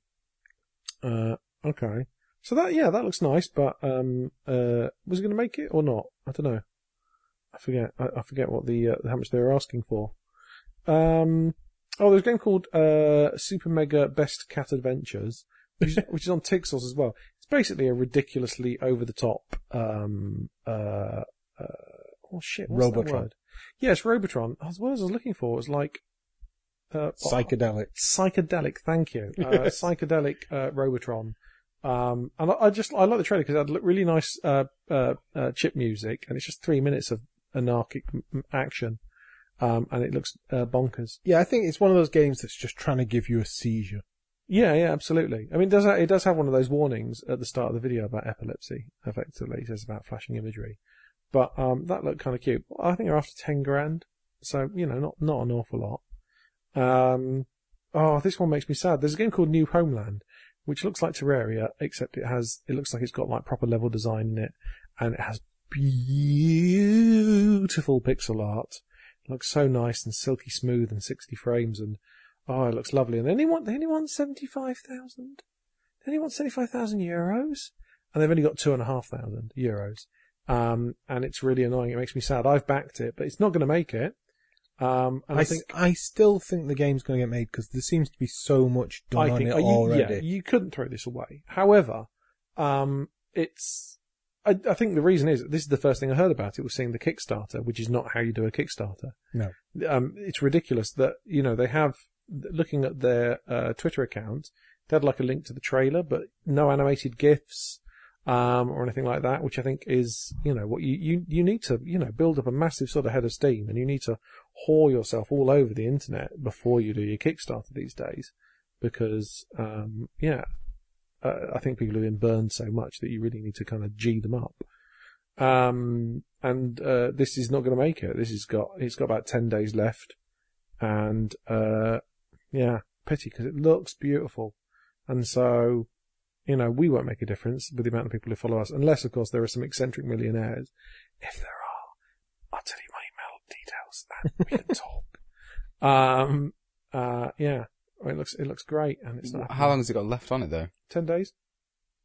Uh, okay. So that yeah, that looks nice, but um, uh, was it going to make it or not? I don't know. I forget. I, I forget what the uh, how much they were asking for. Um, oh, there's a game called uh, Super Mega Best Cat Adventures, which is, which is on Tixels as well. It's basically a ridiculously over the top. Um, uh, uh, oh shit,
Robotron.
Yes, Robotron. As well as I was looking for was like uh,
Psychedelic.
psychedelic. Thank you, uh, psychedelic uh, Robotron. Um, and I, I just I like the trailer because it had really nice uh, uh, uh, chip music, and it's just three minutes of anarchic m- m- action, um, and it looks uh, bonkers.
Yeah, I think it's one of those games that's just trying to give you a seizure.
Yeah, yeah, absolutely. I mean, it does ha- it does have one of those warnings at the start of the video about epilepsy? Effectively, it says about flashing imagery, but um, that looked kind of cute. I think they're after ten grand, so you know, not not an awful lot. Um, oh, this one makes me sad. There's a game called New Homeland, which looks like Terraria, except it has it looks like it's got like proper level design in it, and it has beautiful pixel art. It looks so nice and silky smooth and 60 frames and Oh, it looks lovely. And they only want, they only want 75,000. They only want 75,000 euros. And they've only got two and a half thousand euros. Um, and it's really annoying. It makes me sad. I've backed it, but it's not going to make it. Um, and I,
I,
think,
s- I still think the game's going to get made because there seems to be so much done
I
on
think,
it
uh, you,
already.
yeah, you couldn't throw this away. However, um, it's, I, I think the reason is this is the first thing I heard about it was seeing the Kickstarter, which is not how you do a Kickstarter.
No.
Um, it's ridiculous that, you know, they have, looking at their, uh, Twitter account, they had like a link to the trailer, but no animated GIFs, um, or anything like that, which I think is, you know, what you, you, you need to, you know, build up a massive sort of head of steam and you need to whore yourself all over the internet before you do your Kickstarter these days. Because, um, yeah, uh, I think people have been burned so much that you really need to kind of G them up. Um, and, uh, this is not going to make it. This has got, it's got about 10 days left. And, uh, yeah, pity because it looks beautiful. And so, you know, we won't make a difference with the amount of people who follow us, unless, of course, there are some eccentric millionaires. If there are, I'll tell you my email details and we can talk. Um, uh, yeah. Well, It looks, it looks great and it's not
How long has it got left on it though?
10 days?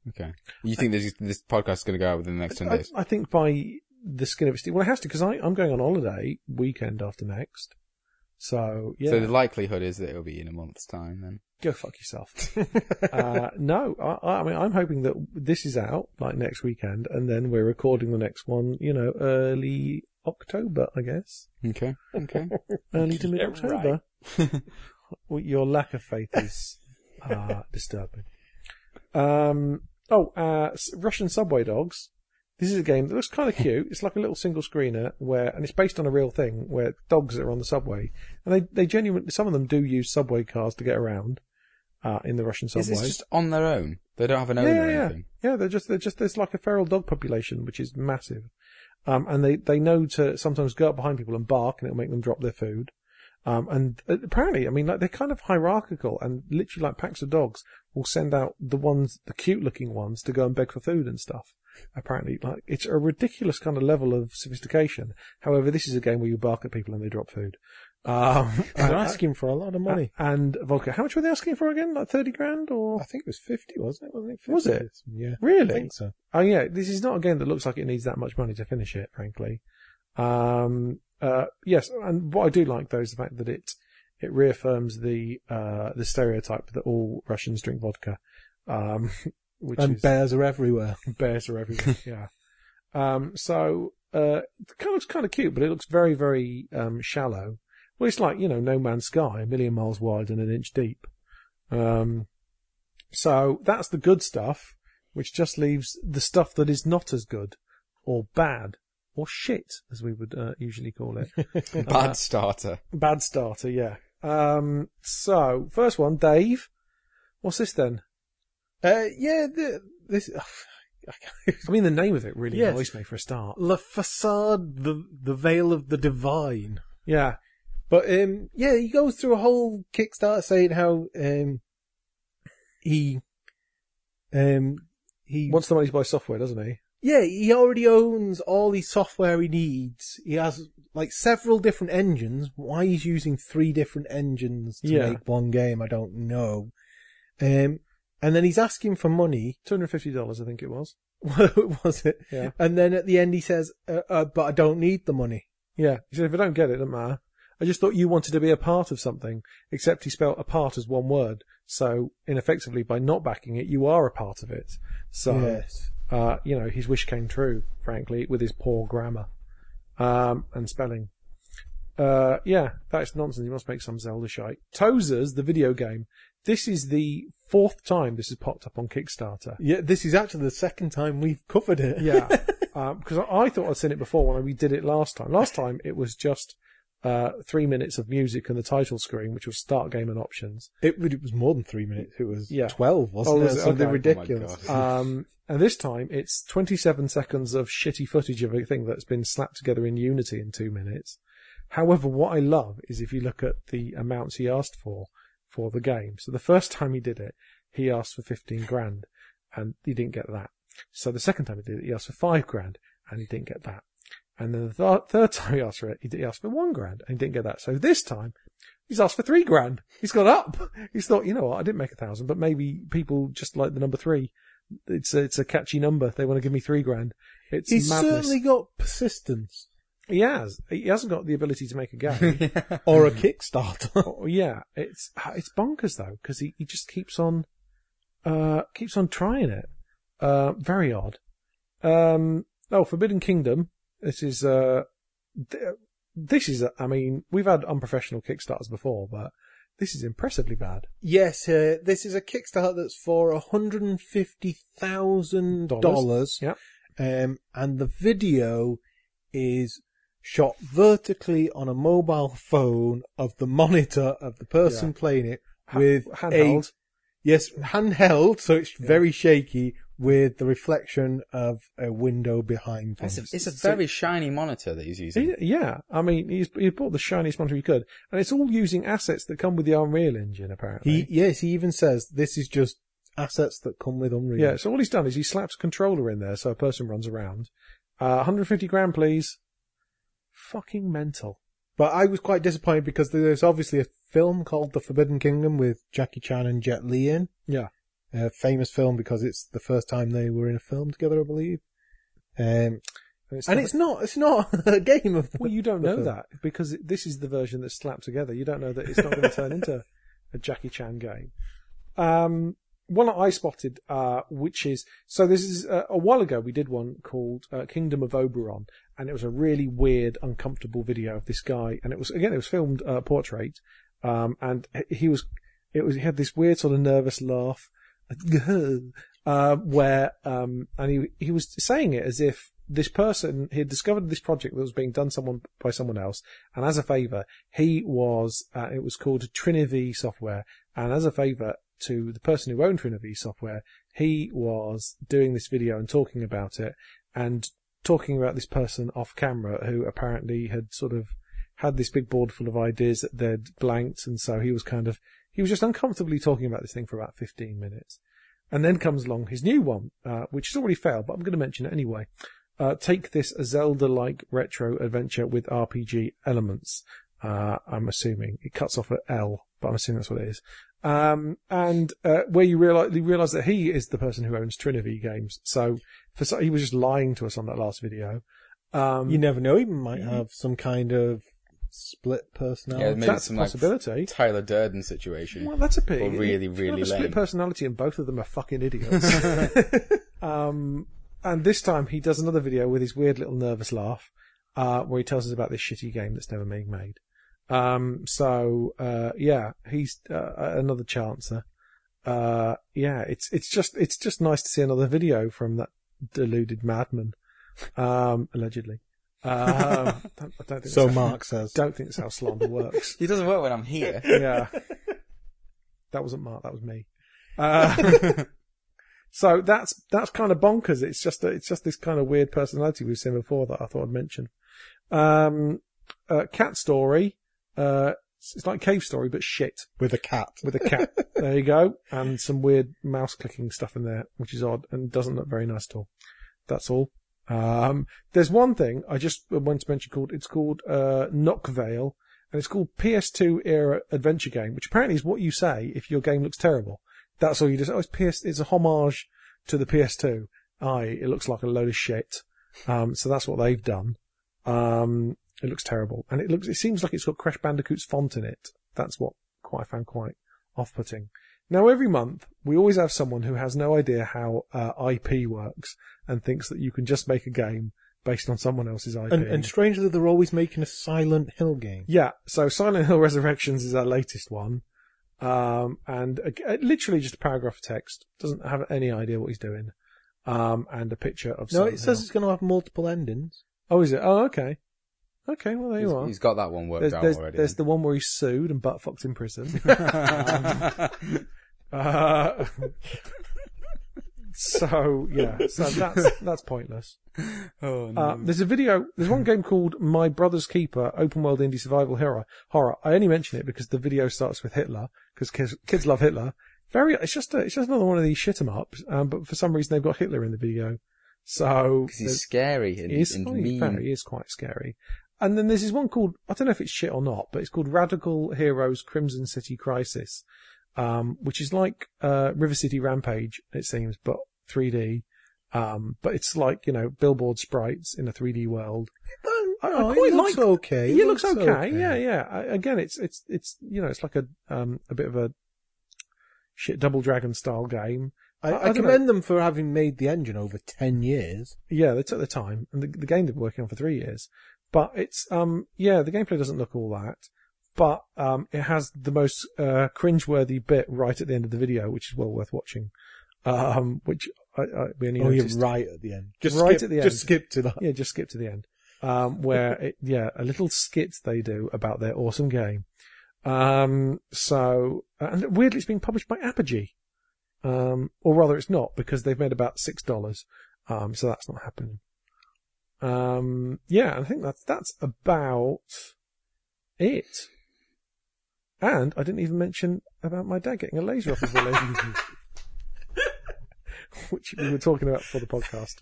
Okay. You think this this podcast is going to go out within the next ten
I,
days?
I think by the skin of its teeth. Well, it has to because I'm going on holiday weekend after next. So yeah,
So the likelihood is that it'll be in a month's time then.
go fuck yourself. uh, no, I, I mean I'm hoping that this is out like next weekend, and then we're recording the next one. You know, early October, I guess,
Okay. Okay.
early to mid October. Well, Your lack of faith is uh, disturbing. Um. Oh, uh, Russian subway dogs. This is a game that looks kind of cute. It's like a little single screener where, and it's based on a real thing where dogs are on the subway, and they they genuinely some of them do use subway cars to get around. Uh, in the Russian
subway.
is
this just on their own? They don't have an owner
yeah,
or
yeah,
anything.
yeah. They're just they're just there's like a feral dog population which is massive, um, and they they know to sometimes go up behind people and bark, and it'll make them drop their food. Um, and uh, apparently, I mean, like they're kind of hierarchical, and literally, like packs of dogs will send out the ones, the cute-looking ones, to go and beg for food and stuff. Apparently, like it's a ridiculous kind of level of sophistication. However, this is a game where you bark at people and they drop food. Um,
They're asking for a lot of money.
And Volker, how much were they asking for again? Like thirty grand, or
I think it was 50, wasn't it? Wasn't it 50?
Was it?
Yeah. I
really?
think so.
Oh yeah, this is not a game that looks like it needs that much money to finish it, frankly. Um, uh, yes, and what I do like though is the fact that it it reaffirms the uh, the stereotype that all Russians drink vodka, um, which
And
is
bears are everywhere.
bears are everywhere. yeah. Um, so uh, it kind of looks kind of cute, but it looks very very um, shallow. Well, it's like you know No Man's Sky, a million miles wide and an inch deep. Um, so that's the good stuff, which just leaves the stuff that is not as good, or bad, or shit, as we would uh, usually call it.
Bad starter.
bad starter, yeah. Um, so first one, Dave. What's this then?
Uh, yeah, the, this,
I mean, the name of it really
Yes.
annoys me for a start.
La Facade, the, the Veil of the Divine.
Yeah,
But, um, yeah, he goes through a whole Kickstarter saying how, um, he, um, he
wants the money to buy software, doesn't he?
Yeah, he already owns all the software he needs. He has like several different engines. Why he's using three different engines to
Yeah.
make one game, I don't know. Um, and then he's asking for money.
Two hundred fifty dollars, I think it was.
What was it?
Yeah.
And then at the end he says, uh, uh, "But I don't need the money."
Yeah, he said, if I don't get it, it doesn't matter. I just thought you wanted to be a part of something, except he spelt a part as one word. So, ineffectively, by not backing it, you are a part of it. So,
Yes.
uh, you know, his wish came true, frankly, with his poor grammar, um, and spelling. Uh, yeah, that's nonsense. He must make some Zelda shite. Tozers, the video game. This is the fourth time this has popped up on Kickstarter.
Yeah, this is actually the second time we've covered it.
Yeah, because I I thought I'd seen it before when we did it last time. Last time it was just uh, three minutes of music and the title screen, which was start game and options.
It, it was more than three minutes. It was
Yeah.
12, wasn't
Oh,
it?
was?
Something
Okay.
ridiculous.
Oh
Um, and this time it's 27 seconds of shitty footage of a thing that's been slapped together in Unity in two minutes. However, what I love is if you look at the amounts he asked for for the game. So the first time he did it, he asked for 15 grand and he didn't get that. So the second time he did it, he asked for five grand and he didn't get that. And then the th- third time he asked for it, he, did, he asked for one grand and he didn't get that. So this time he's asked for three grand. He's gone up. He's thought, you know what, I didn't make a thousand, but maybe people just like the number three. It's a, it's a catchy number. They want to give me three grand. It's
He's
madness.
certainly got persistence.
He has. He hasn't got the ability to make a game.
Or a Kickstarter.
Oh, yeah, it's it's bonkers though because he, he just keeps on uh keeps on trying it. Uh, very odd. Um, oh, Forbidden Kingdom. This is uh, this is I mean we've had unprofessional Kickstarters before, but this is impressively bad.
Yes, uh, this is a Kickstarter that's for hundred and fifty thousand dollars.
Yep.
Um, and the video is shot vertically on a mobile phone of the monitor of the person
Yeah.
playing it
Ha-
with
handheld.
a yes handheld, so it's very shaky with the reflection of a window behind them.
It's a, it's a very shiny monitor that he's using.
He- yeah, I mean he's he bought the shiniest monitor he could, and it's all using assets that come with the Unreal Engine apparently.
He yes, he even says this is just assets that come with Unreal.
Yeah, so all he's done is he slaps a controller in there so a person runs around. Uh, 150 grand, please. Fucking mental.
But I was quite disappointed because there's obviously a film called The Forbidden Kingdom with Jackie Chan and Jet Li in.
Yeah.
A famous film because it's the first time they were in a film together, I believe. Um,
It's
and
not-
it's not, it's not a game of.
well, you don't know
film.
that because this is the version that's slapped together. You don't know that it's not going to turn into a Jackie Chan game. Um, one that I spotted, uh, which is so this is uh, a while ago. We did one called uh, Kingdom of Oberon, and it was a really weird, uncomfortable video of this guy. And it was again, it was filmed uh, portrait, um, and he was, it was he had this weird sort of nervous laugh, uh, where um, and he he was saying it as if this person he had discovered this project that was being done someone by someone else, and as a favour, he was uh, it was called Triniv Software, and as a favour to the person who owned Triniv Software, he was doing this video and talking about it, and talking about this person off camera who apparently had sort of had this big board full of ideas that they'd blanked, and so he was kind of he was just uncomfortably talking about this thing for about 15 minutes. And then comes along his new one, uh, which has already failed, but I'm going to mention it anyway. Uh, take this Zelda-like retro adventure with RPG elements. Uh, I'm assuming it cuts off at L, but I'm assuming that's what it is. Um, and uh, where you realize you realize that he is the person who owns Trinity Games. So for so, he was just lying to us on that last video. Um,
You never know, he might have some kind of split
Yeah,
personality.
maybe
that's a
some like
possibility.
Tyler Durden situation.
Well, that's a pity.
Or really,
You have
really
a split personality, and both of them are fucking idiots. um, and this time he does another video with his weird little nervous laugh, uh, where he tells us about this shitty game that's never being made. Um, so uh, yeah, he's uh, another chancer. Uh, yeah, it's it's just it's just nice to see another video from that deluded madman, um, allegedly. Um, don't, I don't think
so
that's how-
Mark says.
don't think that's how slander works.
It doesn't work when I'm here.
Yeah. That wasn't Mark, that was me. Uh, so that's, that's kind of bonkers. It's just, a, it's just this kind of weird personality we've seen before that I thought I'd mention. Um, uh, cat story, uh, it's like cave story, but shit
With a cat.
with a cat. there you go. And some weird mouse clicking stuff in there, which is odd and doesn't look very nice at all. That's all. Um, there's one thing I just want to mention called, it's called, uh, Knockvale and it's called PS2 era adventure game, which apparently is what you say if your game looks terrible. That's all you just, oh, it's PS, it's a homage to the PS2. Aye, it looks like a load of shit. Um, so that's what they've done. Um, it looks terrible. And it looks, it seems like it's got Crash Bandicoot's font in it. That's what quite, I found quite off-putting. Now every month, we always have someone who has no idea how, uh, IP works and thinks that you can just make a game based on someone else's IP.
And, and strangely, they're always making a Silent Hill game.
Yeah, so Silent Hill Resurrections is our latest one. Um, and uh, literally just a paragraph of text. Doesn't have any idea what he's doing. Um, and a picture of
No,
Silent
it says
Hill.
it's going to have multiple endings.
Oh, is it? Oh, okay. Okay, well, there
He's,
you are.
he's got that one worked
There's,
out
there's,
already.
there's the one where he's sued and butt fucked in prison. uh, so, yeah, so that's, that's pointless.
oh, no.
Uh, there's a video. There's one game called My Brother's Keeper, open world indie survival horror. Horror. I only mention it because the video starts with Hitler because kids, kids love Hitler. Very. It's just a, it's just another one of these shit 'em ups. Um, but for some reason they've got Hitler in the video. So
'Cause he's scary and,
he is,
and mean.
fair, he is quite scary. And then there's this one called I don't know if it's shit or not, but it's called Radical Heroes Crimson City Crisis, um, which is like uh, River City Rampage, it seems, but 3D. Um, but it's like you know billboard sprites in a 3D world. I, I
No,
quite
it looks
like.
okay.
It looks okay. Yeah, yeah. I, again, it's it's it's you know it's like a um a bit of a shit Double Dragon style game.
I,
I
I, commend them for having made the engine over 10 years.
Yeah, they took the time, and the, the game they've been working on for three years. But it's um yeah, the gameplay doesn't look all that, but um it has the most uh cringeworthy bit right at the end of the video, which is well worth watching. Um, which I, I we only
Oh, you're right at the end. Just
Right
skip,
at the end.
Just skip to that.
Yeah, just skip to the end. Um, where it, yeah, a little skit they do about their awesome game. Um, so and weirdly, it's being published by Apogee. Um, or rather, it's not because they've made about six dollars. Um, so that's not happening. Um, yeah, I think that's that's about it. And I didn't even mention about my dad getting a laser off his willy. which we were talking about for the podcast.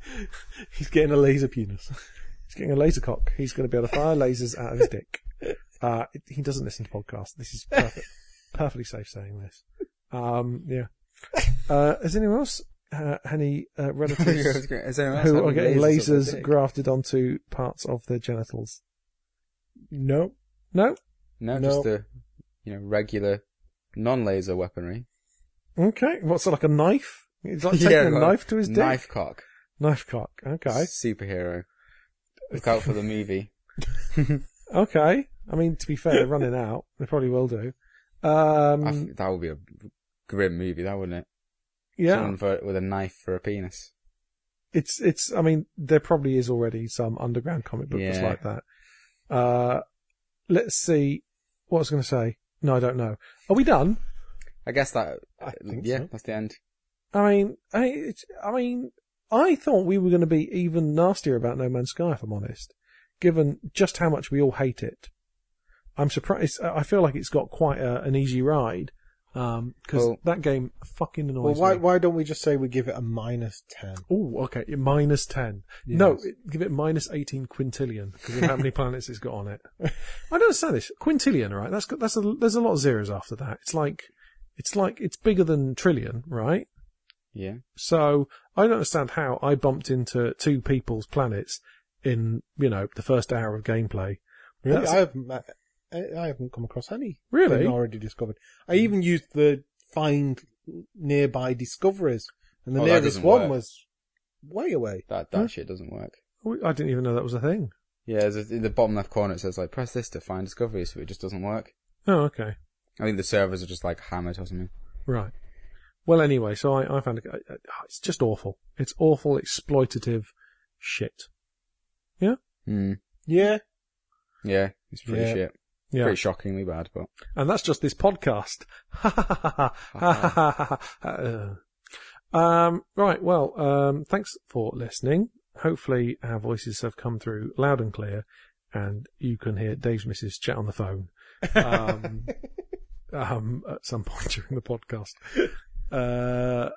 He's getting a laser penis.
He's getting a laser cock. He's going to be able to fire lasers out of his dick. Uh, he doesn't listen to podcasts. This is perfect, perfectly safe saying this. Um, yeah. Uh, has anyone else uh, any uh, relatives who are getting
lasers
lasers grafted onto parts of their genitals?
No.
No.
No,
No.
just the you know regular non-laser weaponry.
Okay. What's it like a knife? It's like taking a
like
knife to his dick.
Knife cock.
Knife cock. Okay.
Superhero. Look out for the movie.
Okay. I mean, to be fair, they're running out. They probably will do. Um,
that would be a grim movie, that wouldn't it?
Yeah.
Someone for, with a knife for a penis.
it's it's I mean there probably is already some underground comic book that's
Yeah.
like that. Uh let's see what I was going to say. No, I don't know. Are we done?
I guess that.
I think
yeah,
so.
that's the end.
I mean, I it's, I mean, I thought we were going to be even nastier about No Man's Sky if I'm honest, given just how much we all hate it. I'm surprised. I feel like it's got quite a, an easy ride Um, because
Well-
that game fucking
Well,
annoys
why
me.
why don't we just say we give it a minus ten?
Oh, okay. Minus 10. No,
Yes.
it- give it minus 18 quintillion because of how many planets it's got on it. I don't understand this. Quintillion, right? That's got, that's a, there's a lot of zeros after that. It's like, it's like, it's bigger than trillion, right?
Yeah.
So I don't understand how I bumped into two people's planets in, you know, the first hour of gameplay.
Really, I haven't I I haven't come across any
Really?
already discovered. I even used the find nearby discoveries, and the
Oh, that
nearest
doesn't
one
work.
was way away.
That that shit doesn't work.
I didn't even know that was a thing.
Yeah, there's a, in the bottom left corner it says like press this to find discoveries, but it just doesn't work.
Oh, okay.
I think the servers are just like hammered or something.
Right. Well, anyway, so I, I found it, I- I- it's just awful. It's awful, exploitative shit. Yeah?
Hmm.
Yeah,
Yeah, it's pretty
Yeah.
shit.
Yeah.
Pretty shockingly bad, but
And that's just this podcast. Um, right. Well, um, thanks for listening. Hopefully our voices have come through loud and clear and you can hear Dave's missus chat on the phone, um, um, at some point during the podcast. Uh,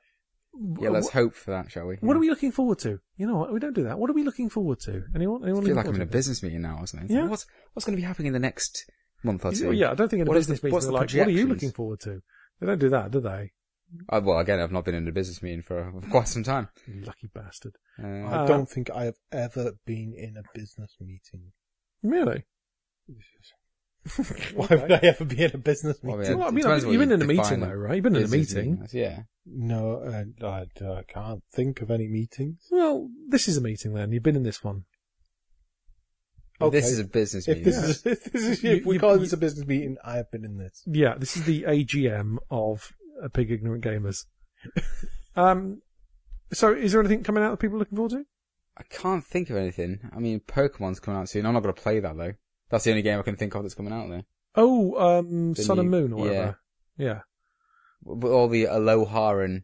yeah, let's hope for that, shall we?
what are we looking forward to? You know what? We don't do that. What are we looking forward to? Anyone? Anyone
I feel like I'm in a
forward to?
business meeting now or something. It's
Yeah.
what's what's going to be happening in the next month or two?
Yeah, I don't think in a
What is
business
the-
meeting they're
the
like, what are you looking forward to? They don't do that, do they?
Uh, well, again, I've not been in a business meeting for quite some time.
Lucky bastard.
Uh,
I don't think I have ever been in a business meeting.
Really?
Why would I ever be in a business
Well,
meeting?
yeah.
Well, I mean,
depends
I
what
you've been in a meeting though, right? You've been in a meeting.
as, Yeah.
No, I, I, I can't think of any meetings.
Well, this is a meeting then. You've been in this one.
But This is a business
If
meeting.
this is, if this is,
You-
we
you-
call
you-
this a business meeting, I have been in this.
Yeah, this is the AGM of uh, Big Ignorant Gamers. um, so is there anything coming out that people are looking forward to?
I can't think of anything. I mean, Pokemon's coming out soon. I'm not going to play that though. That's the only game I can think of that's coming out there.
Oh, um,
The
Sun and Moon or whatever. Yeah.
With all the Alolan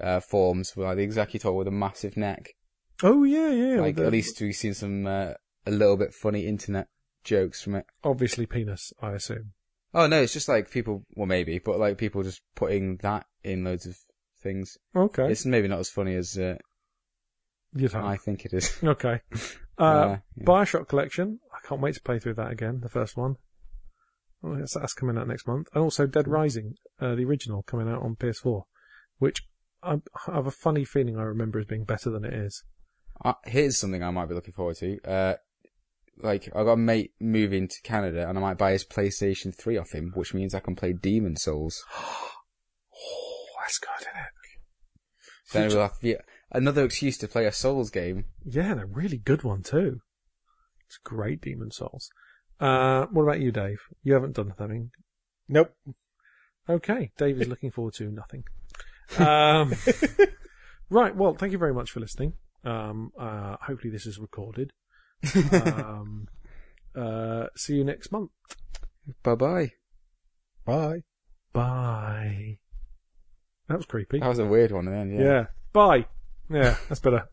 uh, forms, like the Exeggutor with a massive neck.
Oh, yeah, yeah.
like
the-
at least we've seen some uh, a little bit funny internet jokes from it.
Obviously penis, I assume.
Oh no, it's just like people. Well, maybe, but like people just putting that in loads of things.
Okay.
It's maybe not as funny as uh. I think it is.
Okay. Uh,
Uh, yeah.
Bioshock Collection. Can't wait to play through that again, the first one. Oh, yes, that's coming out next month. And also Dead Rising, uh, the original, coming out on PS4, which I I have a funny feeling I remember as being better than it is.
Uh, here's something I might be looking forward to. Uh, like I got a mate moving to Canada, and I might buy his PlayStation 3 off him, which means I can play Demon's Souls.
Oh, that's good, isn't it?
Then we'll have another excuse to play a Souls game.
Yeah, and a really good one too. It's great, Demon's Souls. Uh, what about you, Dave? You haven't done nothing.
Nope.
Okay, Dave is looking forward to nothing. Um, right, well, thank you very much for listening. Um, uh, hopefully this is recorded. Um, uh, see you next month.
Bye bye.
Bye.
Bye. That was creepy.
That was a weird one then.
yeah. Bye. Yeah, that's better.